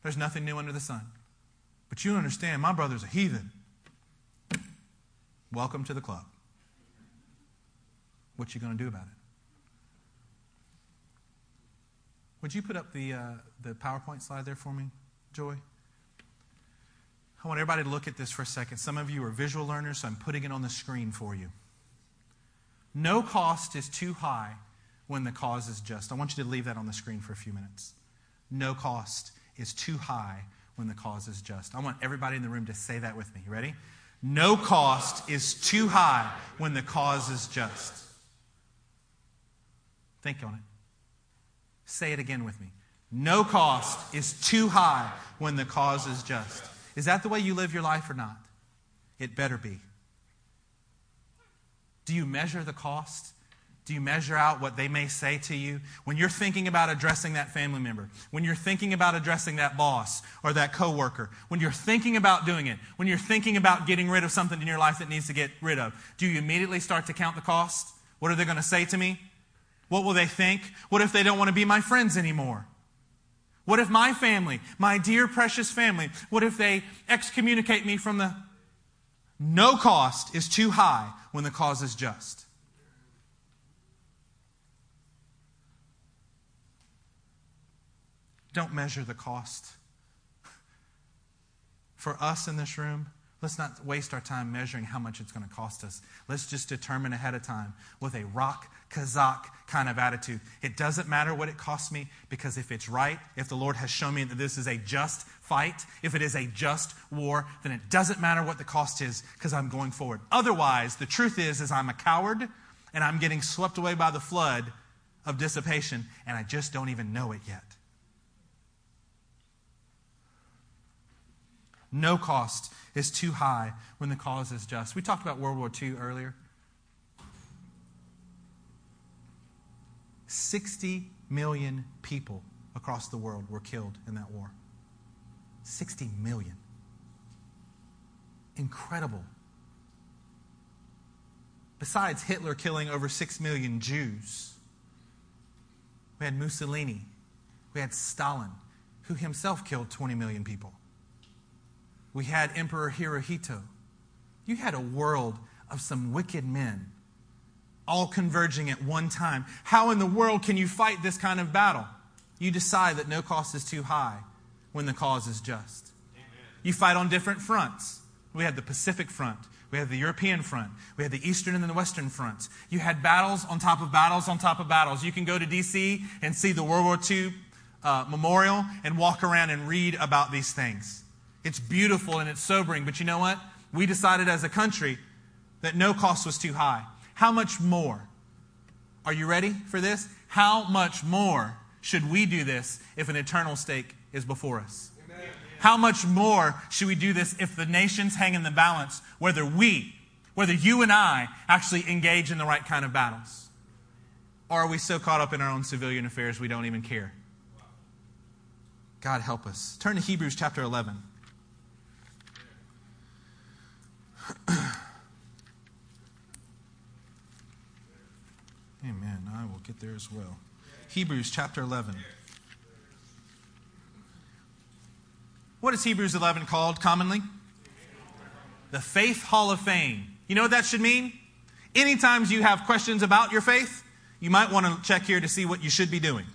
There's nothing new under the sun. But you understand, my brother's a heathen. Welcome to the club. What you going to do about it? Would you put up the, uh, the PowerPoint slide there for me, Joy? I want everybody to look at this for a second. Some of you are visual learners, so I'm putting it on the screen for you. No cost is too high when the cause is just. I want you to leave that on the screen for a few minutes. No cost is too high when the cause is just. I want everybody in the room to say that with me. You ready? No cost is too high when the cause is just. Think on it. Say it again with me. No cost is too high when the cause is just. Is that the way you live your life or not? It better be. Do you measure the cost? Do you measure out what they may say to you? When you're thinking about addressing that family member, when you're thinking about addressing that boss or that coworker, when you're thinking about doing it, when you're thinking about getting rid of something in your life that needs to get rid of, do you immediately start to count the cost? What are they going to say to me? What will they think? What if they don't want to be my friends anymore? What if my family, my dear precious family, what if they excommunicate me from the. No cost is too high when the cause is just. Don't measure the cost. For us in this room, let's not waste our time measuring how much it's going to cost us. Let's just determine ahead of time with a rak chazak kind of attitude. It doesn't matter what it costs me because if it's right, if the Lord has shown me that this is a just fight, if it is a just war, then it doesn't matter what the cost is because I'm going forward. Otherwise, the truth is is I'm a coward and I'm getting swept away by the flood of dissipation and I just don't even know it yet. No cost is too high when the cause is just. We talked about World War II earlier. 60 million people across the world were killed in that war. 60 million. Incredible. Besides Hitler killing over 6 million Jews, we had Mussolini, we had Stalin, who himself killed 20 million people. We had Emperor Hirohito. You had a world of some wicked men all converging at one time. How in the world can you fight this kind of battle? You decide that no cost is too high when the cause is just. Amen. You fight on different fronts. We had the Pacific front. We had the European front. We had the Eastern and the Western fronts. You had battles on top of battles on top of battles. You can go to D.C. and see the World War II uh, memorial and walk around and read about these things. It's beautiful and it's sobering, but you know what? We decided as a country that no cost was too high. How much more? Are you ready for this? How much more should we do this if an eternal stake is before us? Amen. How much more should we do this if the nations hang in the balance, whether we, whether you and I actually engage in the right kind of battles? Or are we so caught up in our own civilian affairs we don't even care? God help us. Turn to Hebrews chapter 11. Amen. I will get there as well. Hebrews chapter 11. What is Hebrews 11 called commonly? The Faith Hall of Fame. You know what that should mean? Anytime you have questions about your faith, you might want to check here to see what you should be doing.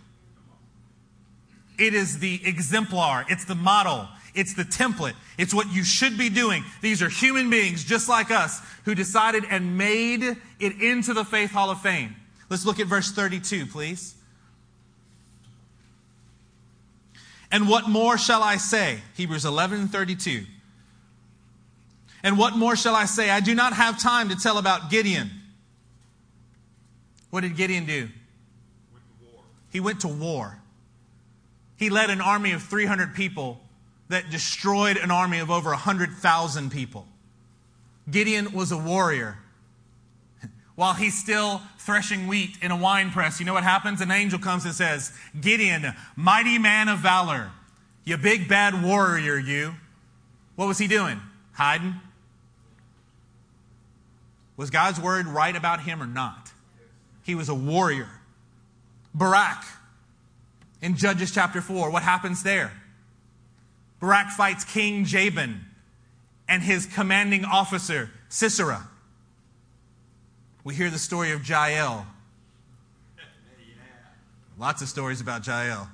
It is the exemplar, it's the model, it's the template, it's what you should be doing. These are human beings just like us who decided and made it into the Faith Hall of Fame. Let's look at verse 32, please. And what more shall I say? Hebrews 11 32. And what more shall I say? I do not have time to tell about Gideon. What did Gideon do? He went to war. He led an army of 300 people that destroyed an army of over 100,000 people. Gideon was a warrior. While he's still threshing wheat in a wine press, you know what happens? An angel comes and says, Gideon, mighty man of valor, you big bad warrior, you. What was he doing? Hiding? Was God's word right about him or not? He was a warrior. Barak, in Judges chapter 4, what happens there? Barak fights King Jabin and his commanding officer, Sisera. We hear the story of Jael. Lots of stories about Jael.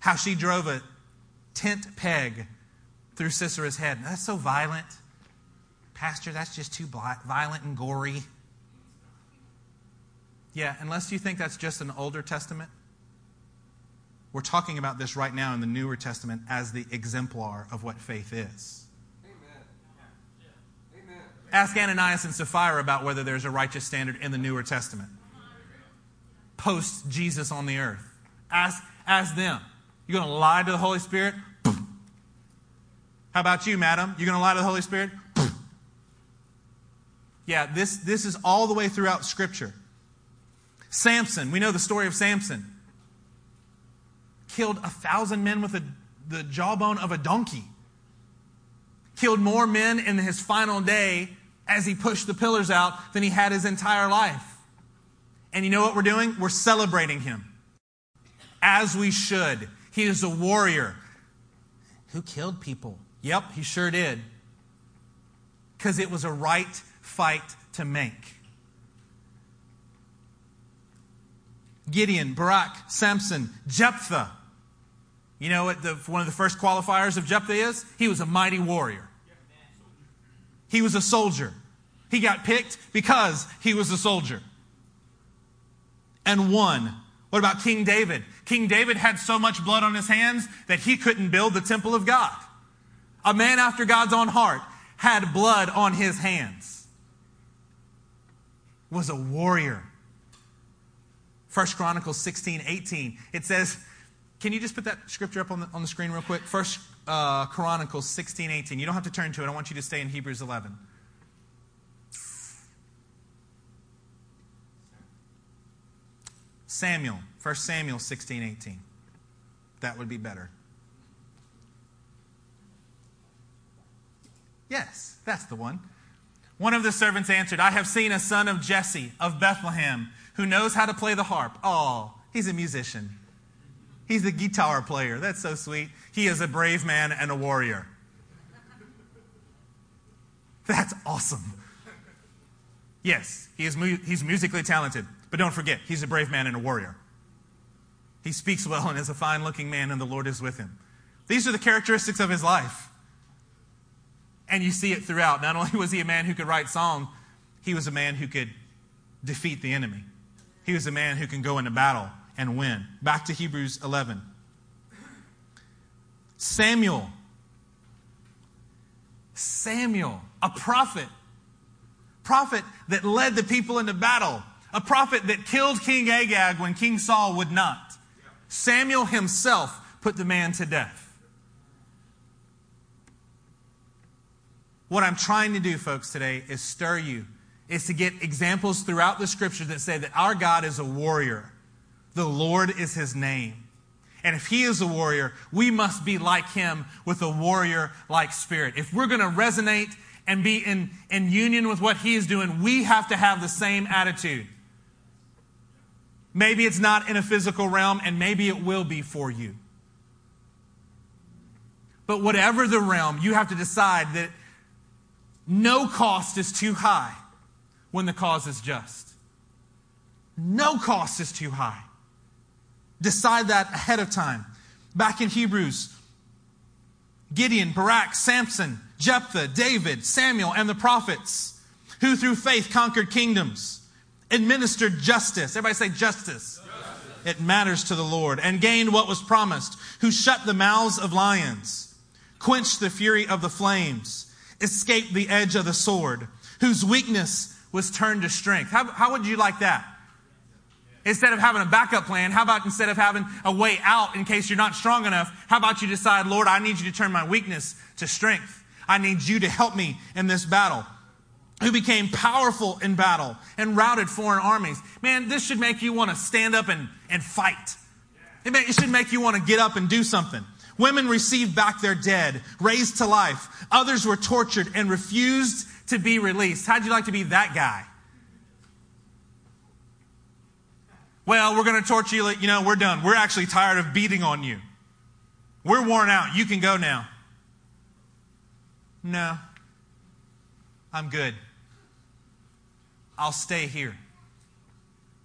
How she drove a tent peg through Sisera's head. That's so violent. Pastor, that's just too violent and gory. Yeah, unless you think that's just an older testament. We're talking about this right now in the Newer Testament as the exemplar of what faith is. Amen. Ask Ananias and Sapphira about whether there's a righteous standard in the Newer Testament. Post Jesus on the earth. Ask, ask them. You're going to lie to the Holy Spirit? How about you, madam? You're going to lie to the Holy Spirit? Yeah, this, this is all the way throughout Scripture. Samson, we know the story of Samson. Killed a thousand men with a, the jawbone of a donkey killed more men in his final day as he pushed the pillars out than he had his entire life. And you know what we're doing? We're celebrating him. As we should. He is a warrior. Who killed people? Yep, he sure did. Because it was a right fight to make. Gideon, Barak, Samson, Jephthah. You know what the, one of the first qualifiers of Jephthah is? He was a mighty warrior. He was a soldier. He got picked because he was a soldier and won. What about King David? King David had so much blood on his hands that he couldn't build the temple of God. A man after God's own heart had blood on his hands. Was a warrior. First Chronicles 16, 18. It says, can you just put that scripture up on the, on the screen real quick? First uh, Chronicles 16, 18. You don't have to turn to it. I want you to stay in Hebrews 11. Samuel, 1 Samuel 16, 18. That would be better. Yes, that's the one. One of the servants answered, I have seen a son of Jesse of Bethlehem who knows how to play the harp. Oh, he's a musician. He's a guitar player. That's so sweet. He is a brave man and a warrior. That's awesome. Yes, he is mu- he's musically talented, but don't forget, he's a brave man and a warrior. He speaks well and is a fine looking man, and the Lord is with him. These are the characteristics of his life. And you see it throughout. Not only was he a man who could write song, he was a man who could defeat the enemy. He was a man who can go into battle and win. Back to Hebrews 11. Samuel. Samuel, a prophet, prophet that led the people into battle, a prophet that killed King Agag when King Saul would not. Samuel himself put the man to death. What I'm trying to do, folks, today is stir you, is to get examples throughout the scripture that say that our God is a warrior. The Lord is his name. And if he is a warrior, we must be like him with a warrior like spirit. If we're going to resonate and be in, in union with what he is doing, we have to have the same attitude. Maybe it's not in a physical realm, and maybe it will be for you. But whatever the realm, you have to decide that no cost is too high when the cause is just. No cost is too high. Decide that ahead of time. Back in Hebrews, Gideon, Barak, Samson, Jephthah, David, Samuel, and the prophets, who through faith conquered kingdoms, administered justice. Everybody say justice. justice. It matters to the Lord. And gained what was promised, who shut the mouths of lions, quenched the fury of the flames, escaped the edge of the sword, whose weakness was turned to strength. How, how would you like that? Instead of having a backup plan, how about instead of having a way out in case you're not strong enough, how about you decide, Lord, I need you to turn my weakness to strength. I need you to help me in this battle. Who became powerful in battle and routed foreign armies. Man, this should make you want to stand up and, and fight. It, may, it should make you want to get up and do something. Women received back their dead, raised to life. Others were tortured and refused to be released. How'd you like to be that guy? Well, we're going to torture you. You know, we're done. We're actually tired of beating on you. We're worn out. You can go now. No, I'm good. I'll stay here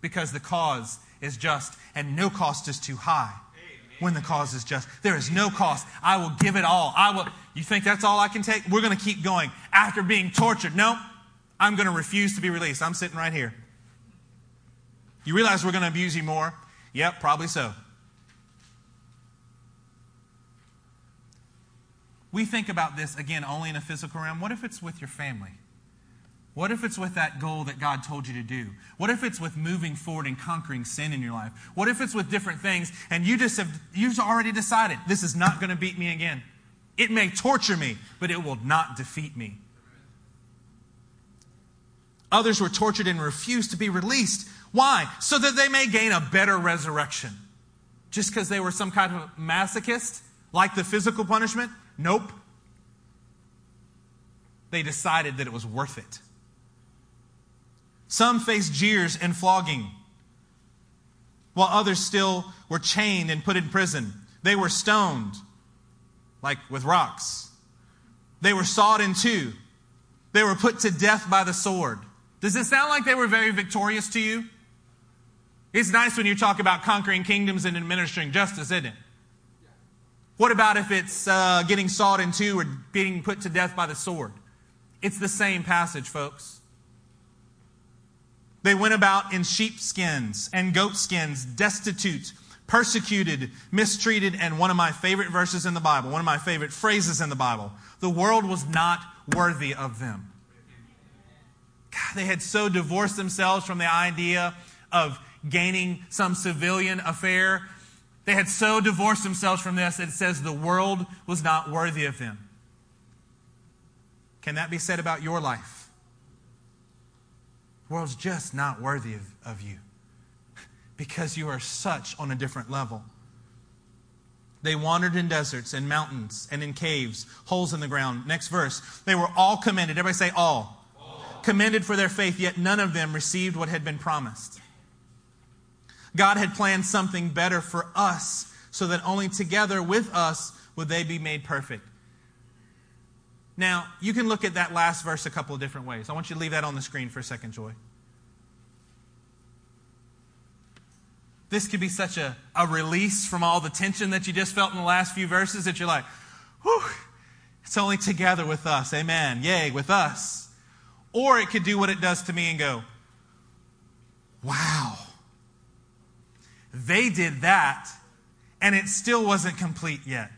because the cause is just and no cost is too high when the cause is just. There is no cost. I will give it all. I will. You think that's all I can take? We're going to keep going after being tortured. No, I'm going to refuse to be released. I'm sitting right here. You realize we're going to abuse you more? Yep, probably so. We think about this again only in a physical realm. What if it's with your family? What if it's with that goal that God told you to do? What if it's with moving forward and conquering sin in your life? What if it's with different things and you just have you've already decided this is not going to beat me again? It may torture me, but it will not defeat me. Others were tortured and refused to be released why? So that they may gain a better resurrection. Just because they were some kind of masochist, like the physical punishment? Nope. They decided that it was worth it. Some faced jeers and flogging, while others still were chained and put in prison. They were stoned, like with rocks. They were sawed in two. They were put to death by the sword. Does it sound like they were very victorious to you? It's nice when you talk about conquering kingdoms and administering justice, isn't it? What about if it's uh, getting sawed in two or being put to death by the sword? It's the same passage, folks. They went about in sheepskins and goatskins, destitute, persecuted, mistreated, and one of my favorite verses in the Bible, one of my favorite phrases in the Bible the world was not worthy of them. God, they had so divorced themselves from the idea of gaining some civilian affair. They had so divorced themselves from this, it says the world was not worthy of them. Can that be said about your life? The world's just not worthy of, of you because you are such on a different level. They wandered in deserts and mountains and in caves, holes in the ground. Next verse. They were all commended. Everybody say all. Commended for their faith, yet none of them received what had been promised. God had planned something better for us so that only together with us would they be made perfect. Now, you can look at that last verse a couple of different ways. I want you to leave that on the screen for a second, Joy. This could be such a, a release from all the tension that you just felt in the last few verses that you're like, whew, it's only together with us. Amen. Yay, with us. Or it could do what it does to me and go, wow they did that, and it still wasn't complete yet.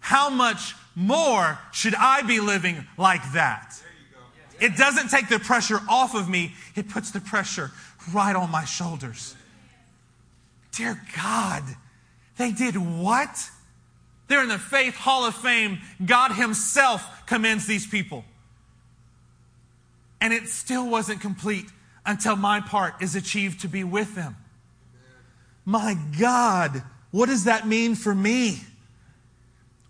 How much more should I be living like that? It doesn't take the pressure off of me, it puts the pressure right on my shoulders. Dear God, they did what? They're in the Faith Hall of Fame. God Himself commends these people. And it still wasn't complete until my part is achieved to be with them. My God, what does that mean for me?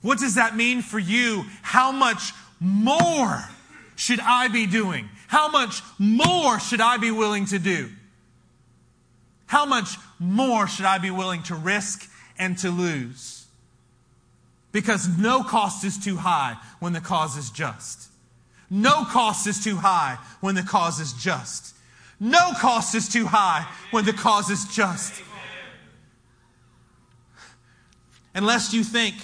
What does that mean for you? How much more should I be doing? How much more should I be willing to do? How much more should I be willing to risk and to lose? Because no cost is too high when the cause is just. No cost is too high when the cause is just. No cost is too high when the cause is just. Unless you think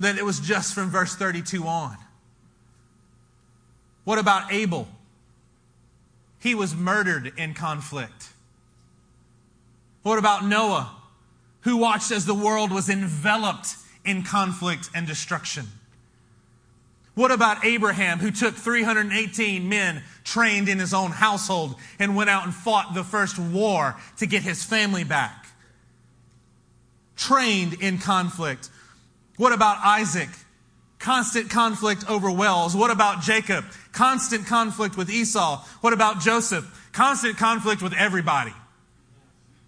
that it was just from verse 32 on. What about Abel? He was murdered in conflict. What about Noah, who watched as the world was enveloped in conflict and destruction? What about Abraham, who took 318 men trained in his own household and went out and fought the first war to get his family back? Trained in conflict. What about Isaac? Constant conflict over wells. What about Jacob? Constant conflict with Esau. What about Joseph? Constant conflict with everybody.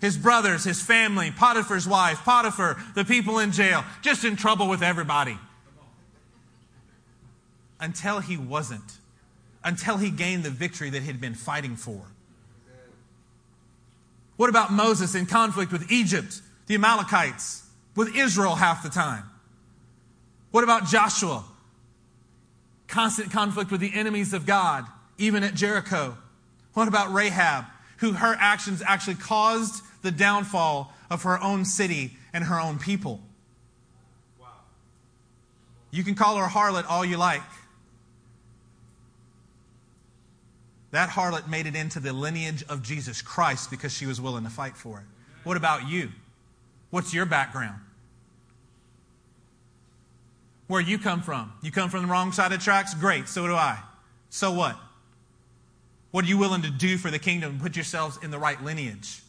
His brothers, his family, Potiphar's wife, Potiphar, the people in jail, just in trouble with everybody until he wasn't, until he gained the victory that he'd been fighting for. What about Moses in conflict with Egypt, the Amalekites, with Israel half the time? What about Joshua? Constant conflict with the enemies of God, even at Jericho. What about Rahab, who her actions actually caused the downfall of her own city and her own people? Wow. You can call her a harlot all you like. That harlot made it into the lineage of Jesus Christ because she was willing to fight for it. What about you? What's your background? Where you come from? You come from the wrong side of tracks? Great, so do I. So what? What are you willing to do for the kingdom? Put yourselves in the right lineage.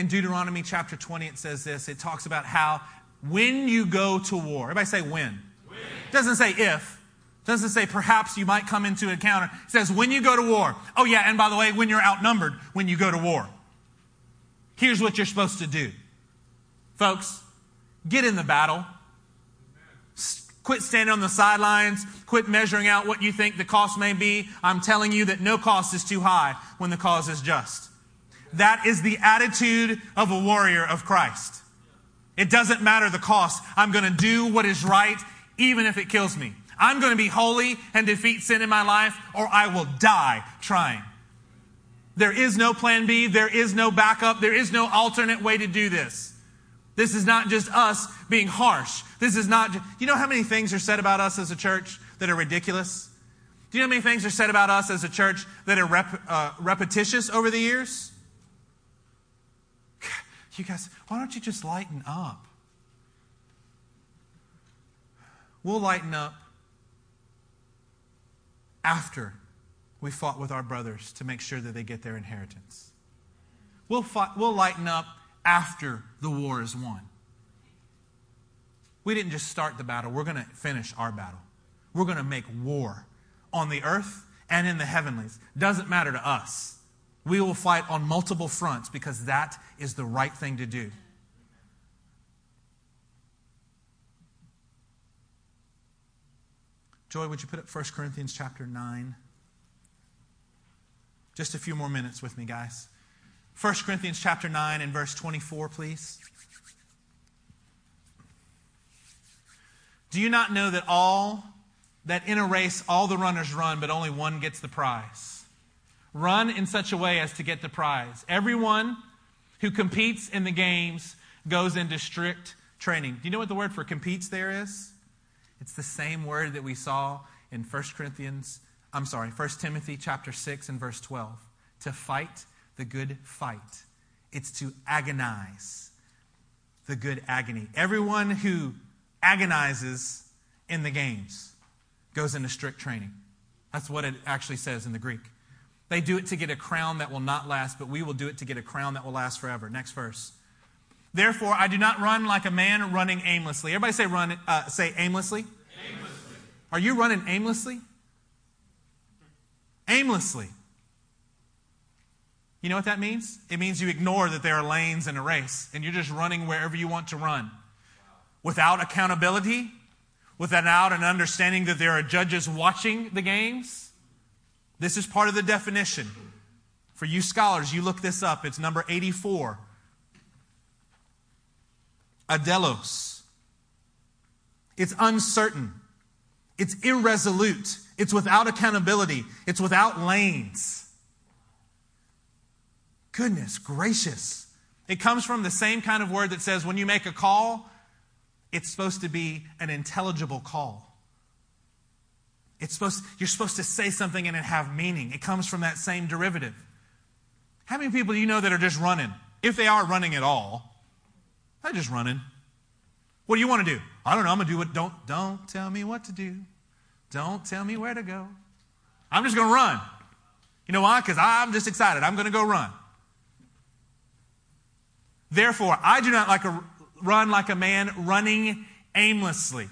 In Deuteronomy chapter 20, it says this it talks about how when you go to war, everybody say when. It doesn't say if. It doesn't say perhaps you might come into an encounter. It says when you go to war. Oh, yeah, and by the way, when you're outnumbered, when you go to war. Here's what you're supposed to do. Folks, get in the battle. Quit standing on the sidelines. Quit measuring out what you think the cost may be. I'm telling you that no cost is too high when the cause is just. That is the attitude of a warrior of Christ. It doesn't matter the cost. I'm going to do what is right even if it kills me. I'm going to be holy and defeat sin in my life, or I will die trying. There is no plan B. There is no backup. There is no alternate way to do this. This is not just us being harsh. This is not, you know how many things are said about us as a church that are ridiculous? Do you know how many things are said about us as a church that are rep, uh, repetitious over the years? You guys, why don't you just lighten up? We'll lighten up after we fought with our brothers to make sure that they get their inheritance. We'll, fight, we'll lighten up after the war is won. We didn't just start the battle, we're going to finish our battle. We're going to make war on the earth and in the heavenlies. Doesn't matter to us. We will fight on multiple fronts because that is the right thing to do. Joy, would you put up 1 Corinthians chapter 9? Just a few more minutes with me, guys. 1 Corinthians chapter 9 and verse 24, please. Do you not know that all that in a race all the runners run, but only one gets the prize? Run in such a way as to get the prize. Everyone who competes in the games goes into strict training. Do you know what the word for competes there is? It's the same word that we saw in 1 Corinthians, I'm sorry, 1 Timothy chapter 6 and verse 12. To fight the good fight. It's to agonize. the good agony. Everyone who agonizes in the games goes into strict training. That's what it actually says in the Greek. They do it to get a crown that will not last, but we will do it to get a crown that will last forever. Next verse. Therefore, I do not run like a man running aimlessly. Everybody say run. Uh, say aimlessly. aimlessly. Are you running aimlessly? Aimlessly. You know what that means? It means you ignore that there are lanes in a race and you're just running wherever you want to run. Without accountability, without an understanding that there are judges watching the games. This is part of the definition. For you scholars, you look this up. It's number 84. Adelos. It's uncertain. It's irresolute. It's without accountability. It's without lanes. Goodness gracious. It comes from the same kind of word that says when you make a call, it's supposed to be an intelligible call. It's supposed, you're supposed to say something and it have meaning. It comes from that same derivative. How many people do you know that are just running? If they are running at all, they're just running. What do you want to do? I don't know. I'm to do what. Don't, don't tell me what to do. Don't tell me where to go. I'm just going to run. You know why? Because I'm just excited. I'm going to go run. Therefore, I do not like a, run like a man running aimlessly,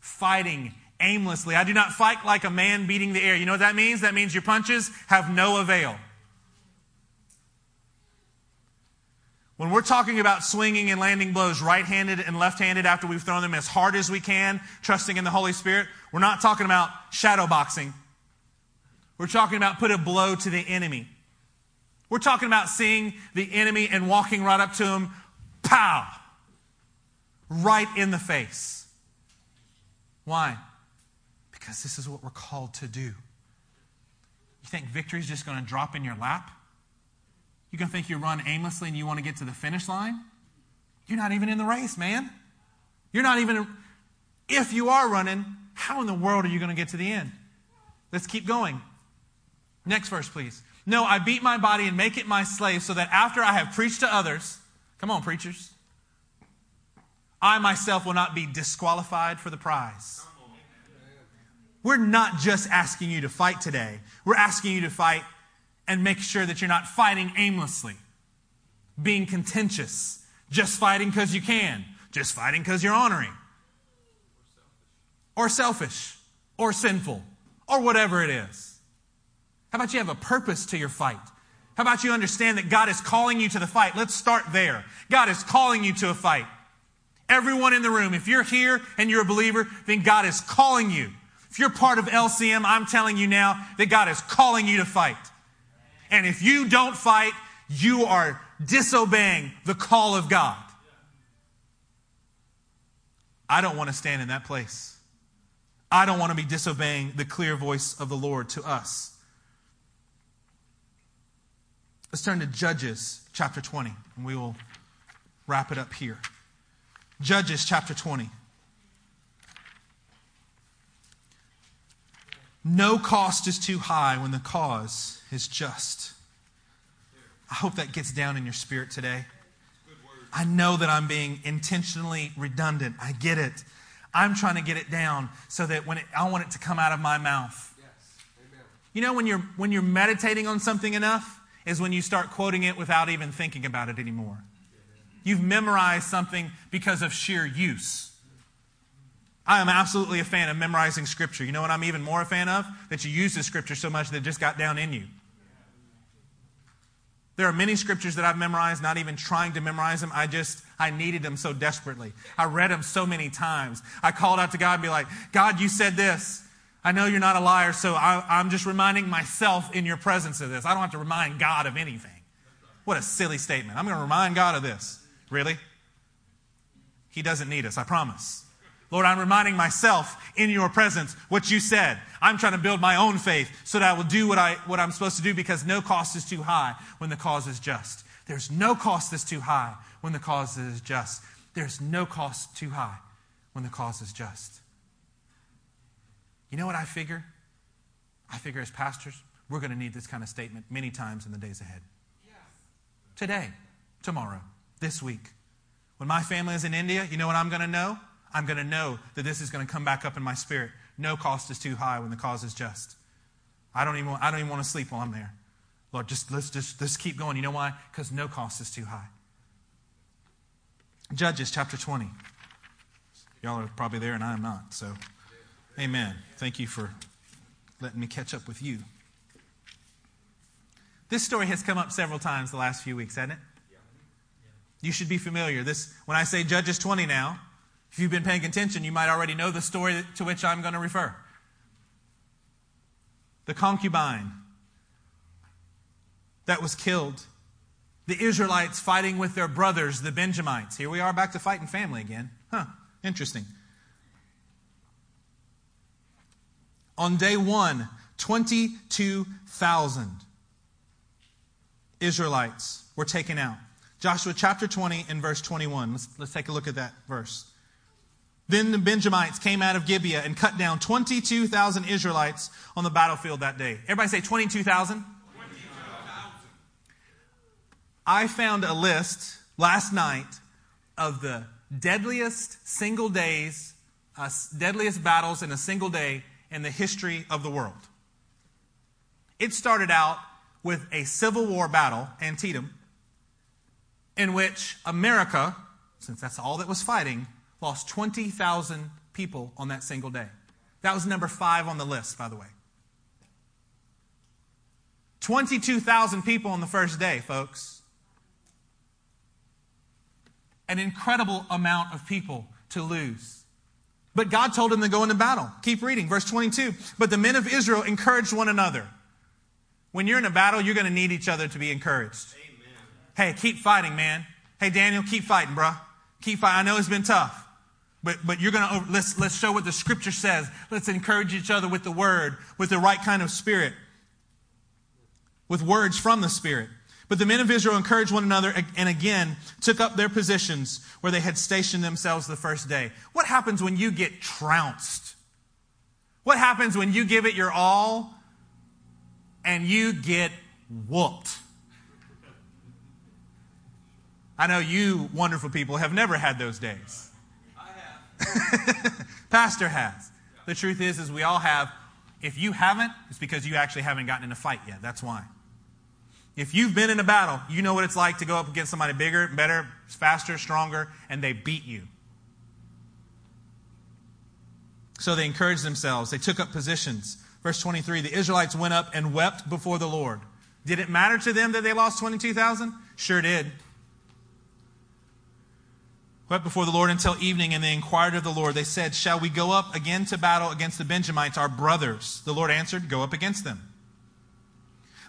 fighting aimlessly. I do not fight like a man beating the air. You know what that means? That means your punches have no avail. When we're talking about swinging and landing blows right handed and left handed after we've thrown them as hard as we can, trusting in the Holy Spirit, we're not talking about shadow boxing. We're talking about put a blow to the enemy. We're talking about seeing the enemy and walking right up to him, pow, right in the face. Why? Because this is what we're called to do. You think victory is just going to drop in your lap? You to think you run aimlessly and you want to get to the finish line? You're not even in the race, man. You're not even, if you are running, how in the world are you going to get to the end? Let's keep going. Next verse, please. No, I beat my body and make it my slave so that after I have preached to others, come on, preachers, I myself will not be disqualified for the prize. We're not just asking you to fight today, we're asking you to fight and make sure that you're not fighting aimlessly, being contentious, just fighting because you can, just fighting because you're honoring, or selfish, or sinful, or whatever it is. How about you have a purpose to your fight? How about you understand that God is calling you to the fight? Let's start there. God is calling you to a fight. Everyone in the room, if you're here and you're a believer, then God is calling you. If you're part of LCM, I'm telling you now that God is calling you to fight. And if you don't fight, you are disobeying the call of God. I don't want to stand in that place. I don't want to be disobeying the clear voice of the Lord to us. Let's turn to Judges chapter 20, and we will wrap it up here. Judges chapter 20. No cost is too high when the cause is just. I hope that gets down in your spirit today. I know that I'm being intentionally redundant. I get it. I'm trying to get it down so that when it, I want it to come out of my mouth. Yes. You know when you're when you're meditating on something enough, is when you start quoting it without even thinking about it anymore. You've memorized something because of sheer use. I am absolutely a fan of memorizing scripture. You know what I'm even more a fan of? That you use the scripture so much that it just got down in you. There are many scriptures that I've memorized, not even trying to memorize them. I just, I needed them so desperately. I read them so many times. I called out to God and be like, God, you said this. I know you're not a liar, so I, am just reminding myself in your presence of this. I don't have to remind God of anything. What a silly statement. I'm going to remind God of this. Really? He doesn't need us, I promise. Lord, I'm reminding myself in your presence what you said. I'm trying to build my own faith so that I will do what, I, what I'm supposed to do because no cost is too high when the cause is just. There's no cost that's too high when the cause is just. There's no cost too high when the cause is just. You know what I figure? I figure as pastors, we're going to need this kind of statement many times in the days ahead. Today, tomorrow, this week. When my family is in India, you know what I'm going to know? I'm going to know that this is going to come back up in my spirit. No cost is too high when the cause is just. I don't even, I don't even want to sleep while I'm there. Lord, just let's just let's keep going. You know why? Because no cost is too high. Judges chapter 20. Y'all are probably there and I am not. So, amen. Thank you for letting me catch up with you. This story has come up several times the last few weeks, hasn't it? You should be familiar. This, when I say Judges 20 now, if you've been paying attention, you might already know the story to which I'm going to refer. The concubine that was killed. The Israelites fighting with their brothers, the Benjamites. Here we are back to fighting family again. Huh, interesting. On day one, 22,000 Israelites were taken out. Joshua chapter 20 and verse 21. Let's, let's take a look at that verse. Then the Benjamites came out of Gibeah and cut down 22,000 Israelites on the battlefield that day. Everybody say 22,000? I found a list last night of the deadliest single days, uh, deadliest battles in a single day in the history of the world. It started out with a Civil War battle, Antietam, in which America, since that's all that was fighting, lost 20,000 people on that single day. That was number five on the list, by the way. 22,000 people on the first day, folks. An incredible amount of people to lose. But God told him to go into battle. Keep reading, verse 22. But the men of Israel encouraged one another. When you're in a battle, you're going to need each other to be encouraged. Amen. Hey, keep fighting, man. Hey, Daniel, keep fighting, bro. Keep fighting. I know it's been tough. But, but you're going to, oh, let's, let's show what the scripture says. Let's encourage each other with the word, with the right kind of spirit, with words from the spirit. But the men of Israel encouraged one another and again took up their positions where they had stationed themselves the first day. What happens when you get trounced? What happens when you give it your all and you get whooped? I know you wonderful people have never had those days. Pastor has. The truth is, is we all have. If you haven't, it's because you actually haven't gotten in a fight yet. That's why. If you've been in a battle, you know what it's like to go up against somebody bigger, better, faster, stronger, and they beat you. So they encouraged themselves. They took up positions. Verse 23 the Israelites went up and wept before the Lord. Did it matter to them that they lost 22,000? Sure did wept before the Lord until evening, and they inquired of the Lord. They said, Shall we go up again to battle against the Benjamites, our brothers? The Lord answered, Go up against them.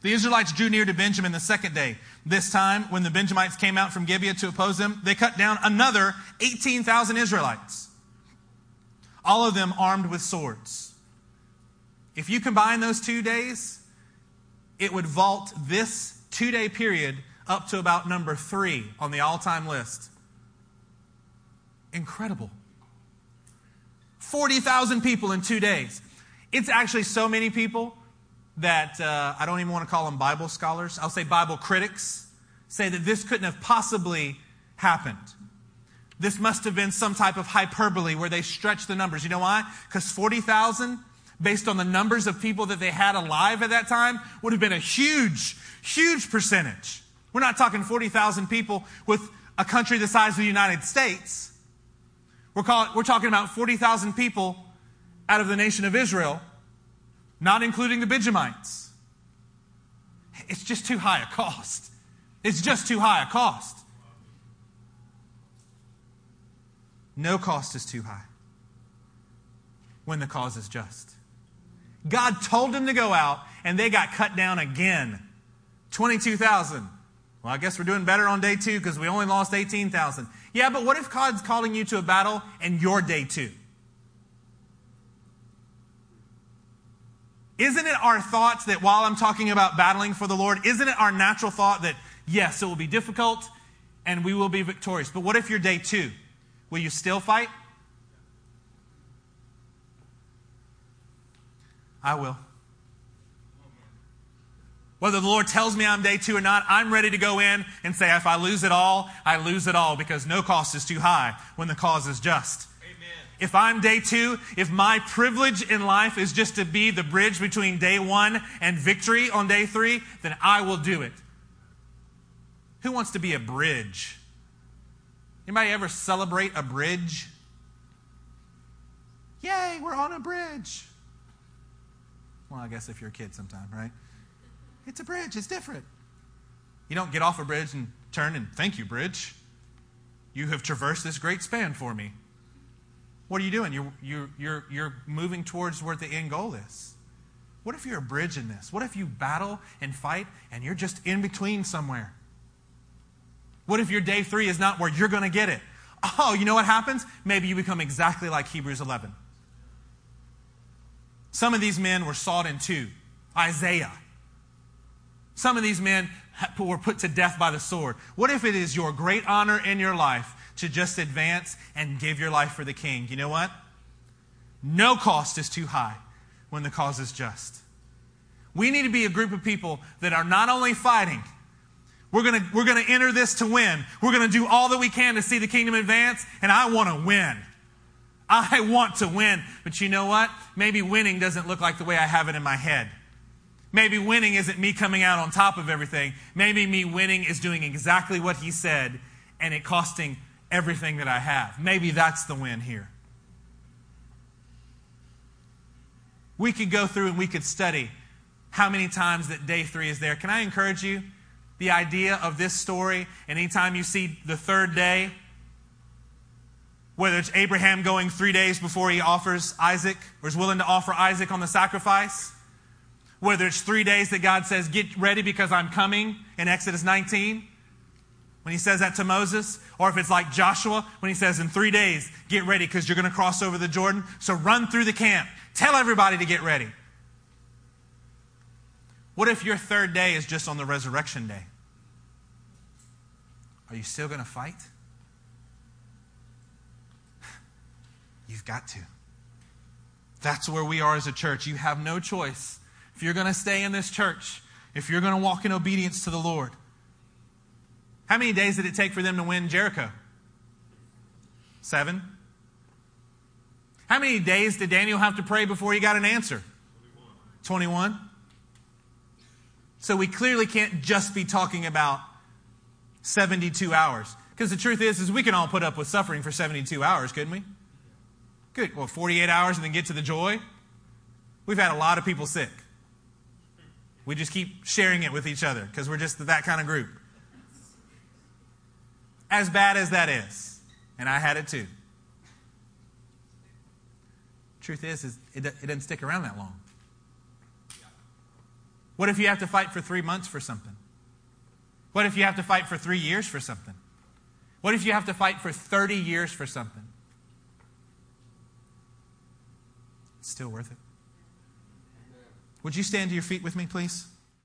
The Israelites drew near to Benjamin the second day. This time, when the Benjamites came out from Gibeah to oppose them, they cut down another 18,000 Israelites, all of them armed with swords. If you combine those two days, it would vault this two day period up to about number three on the all time list incredible. 40,000 people in two days. It's actually so many people that uh, I don't even want to call them Bible scholars. I'll say Bible critics say that this couldn't have possibly happened. This must have been some type of hyperbole where they stretched the numbers. You know why? Because 40,000, based on the numbers of people that they had alive at that time, would have been a huge, huge percentage. We're not talking 40,000 people with a country the size of the United States. We're, call, we're talking about 40,000 people out of the nation of Israel, not including the Benjamites. It's just too high a cost. It's just too high a cost. No cost is too high when the cause is just. God told them to go out, and they got cut down again 22,000. Well, I guess we're doing better on day two because we only lost 18,000. Yeah, but what if God's calling you to a battle and your day two? Isn't it our thoughts that while I'm talking about battling for the Lord, isn't it our natural thought that, yes, it will be difficult and we will be victorious? But what if you're day two? Will you still fight? I will. Whether the Lord tells me I'm day two or not, I'm ready to go in and say, if I lose it all, I lose it all because no cost is too high when the cause is just. Amen. If I'm day two, if my privilege in life is just to be the bridge between day one and victory on day three, then I will do it. Who wants to be a bridge? Anybody ever celebrate a bridge? Yay, we're on a bridge. Well, I guess if you're a kid sometime, right? It's a bridge, it's different. You don't get off a bridge and turn and thank you, bridge. You have traversed this great span for me. What are you doing? You're, you're, you're, you're moving towards where the end goal is. What if you're a bridge in this? What if you battle and fight and you're just in between somewhere? What if your day three is not where you're going to get it? Oh, you know what happens? Maybe you become exactly like Hebrews 11. Some of these men were sawed in two. Isaiah. Some of these men were put to death by the sword. What if it is your great honor in your life to just advance and give your life for the king? You know what? No cost is too high when the cause is just. We need to be a group of people that are not only fighting, we're going we're to enter this to win. We're going to do all that we can to see the kingdom advance, and I want to win. I want to win. But you know what? Maybe winning doesn't look like the way I have it in my head. Maybe winning isn't me coming out on top of everything. Maybe me winning is doing exactly what he said and it costing everything that I have. Maybe that's the win here. We could go through and we could study how many times that day three is there. Can I encourage you? The idea of this story, and anytime you see the third day, whether it's Abraham going three days before he offers Isaac or is willing to offer Isaac on the sacrifice, whether it's three days that God says, Get ready because I'm coming in Exodus 19, when he says that to Moses, or if it's like Joshua when he says, In three days, get ready because you're going to cross over the Jordan. So run through the camp. Tell everybody to get ready. What if your third day is just on the resurrection day? Are you still going to fight? You've got to. That's where we are as a church. You have no choice. If you're going to stay in this church, if you're going to walk in obedience to the Lord, how many days did it take for them to win Jericho? Seven. How many days did Daniel have to pray before he got an answer? 21. So we clearly can't just be talking about 72 hours. Because the truth is, is we can all put up with suffering for 72 hours, couldn't we? Good. Well, 48 hours and then get to the joy. We've had a lot of people sick. We just keep sharing it with each other because we're just that kind of group. As bad as that is, and I had it too. Truth is, is it, it doesn't stick around that long. What if you have to fight for three months for something? What if you have to fight for three years for something? What if you have to fight for 30 years for something? It's still worth it. Would you stand to your feet with me, please?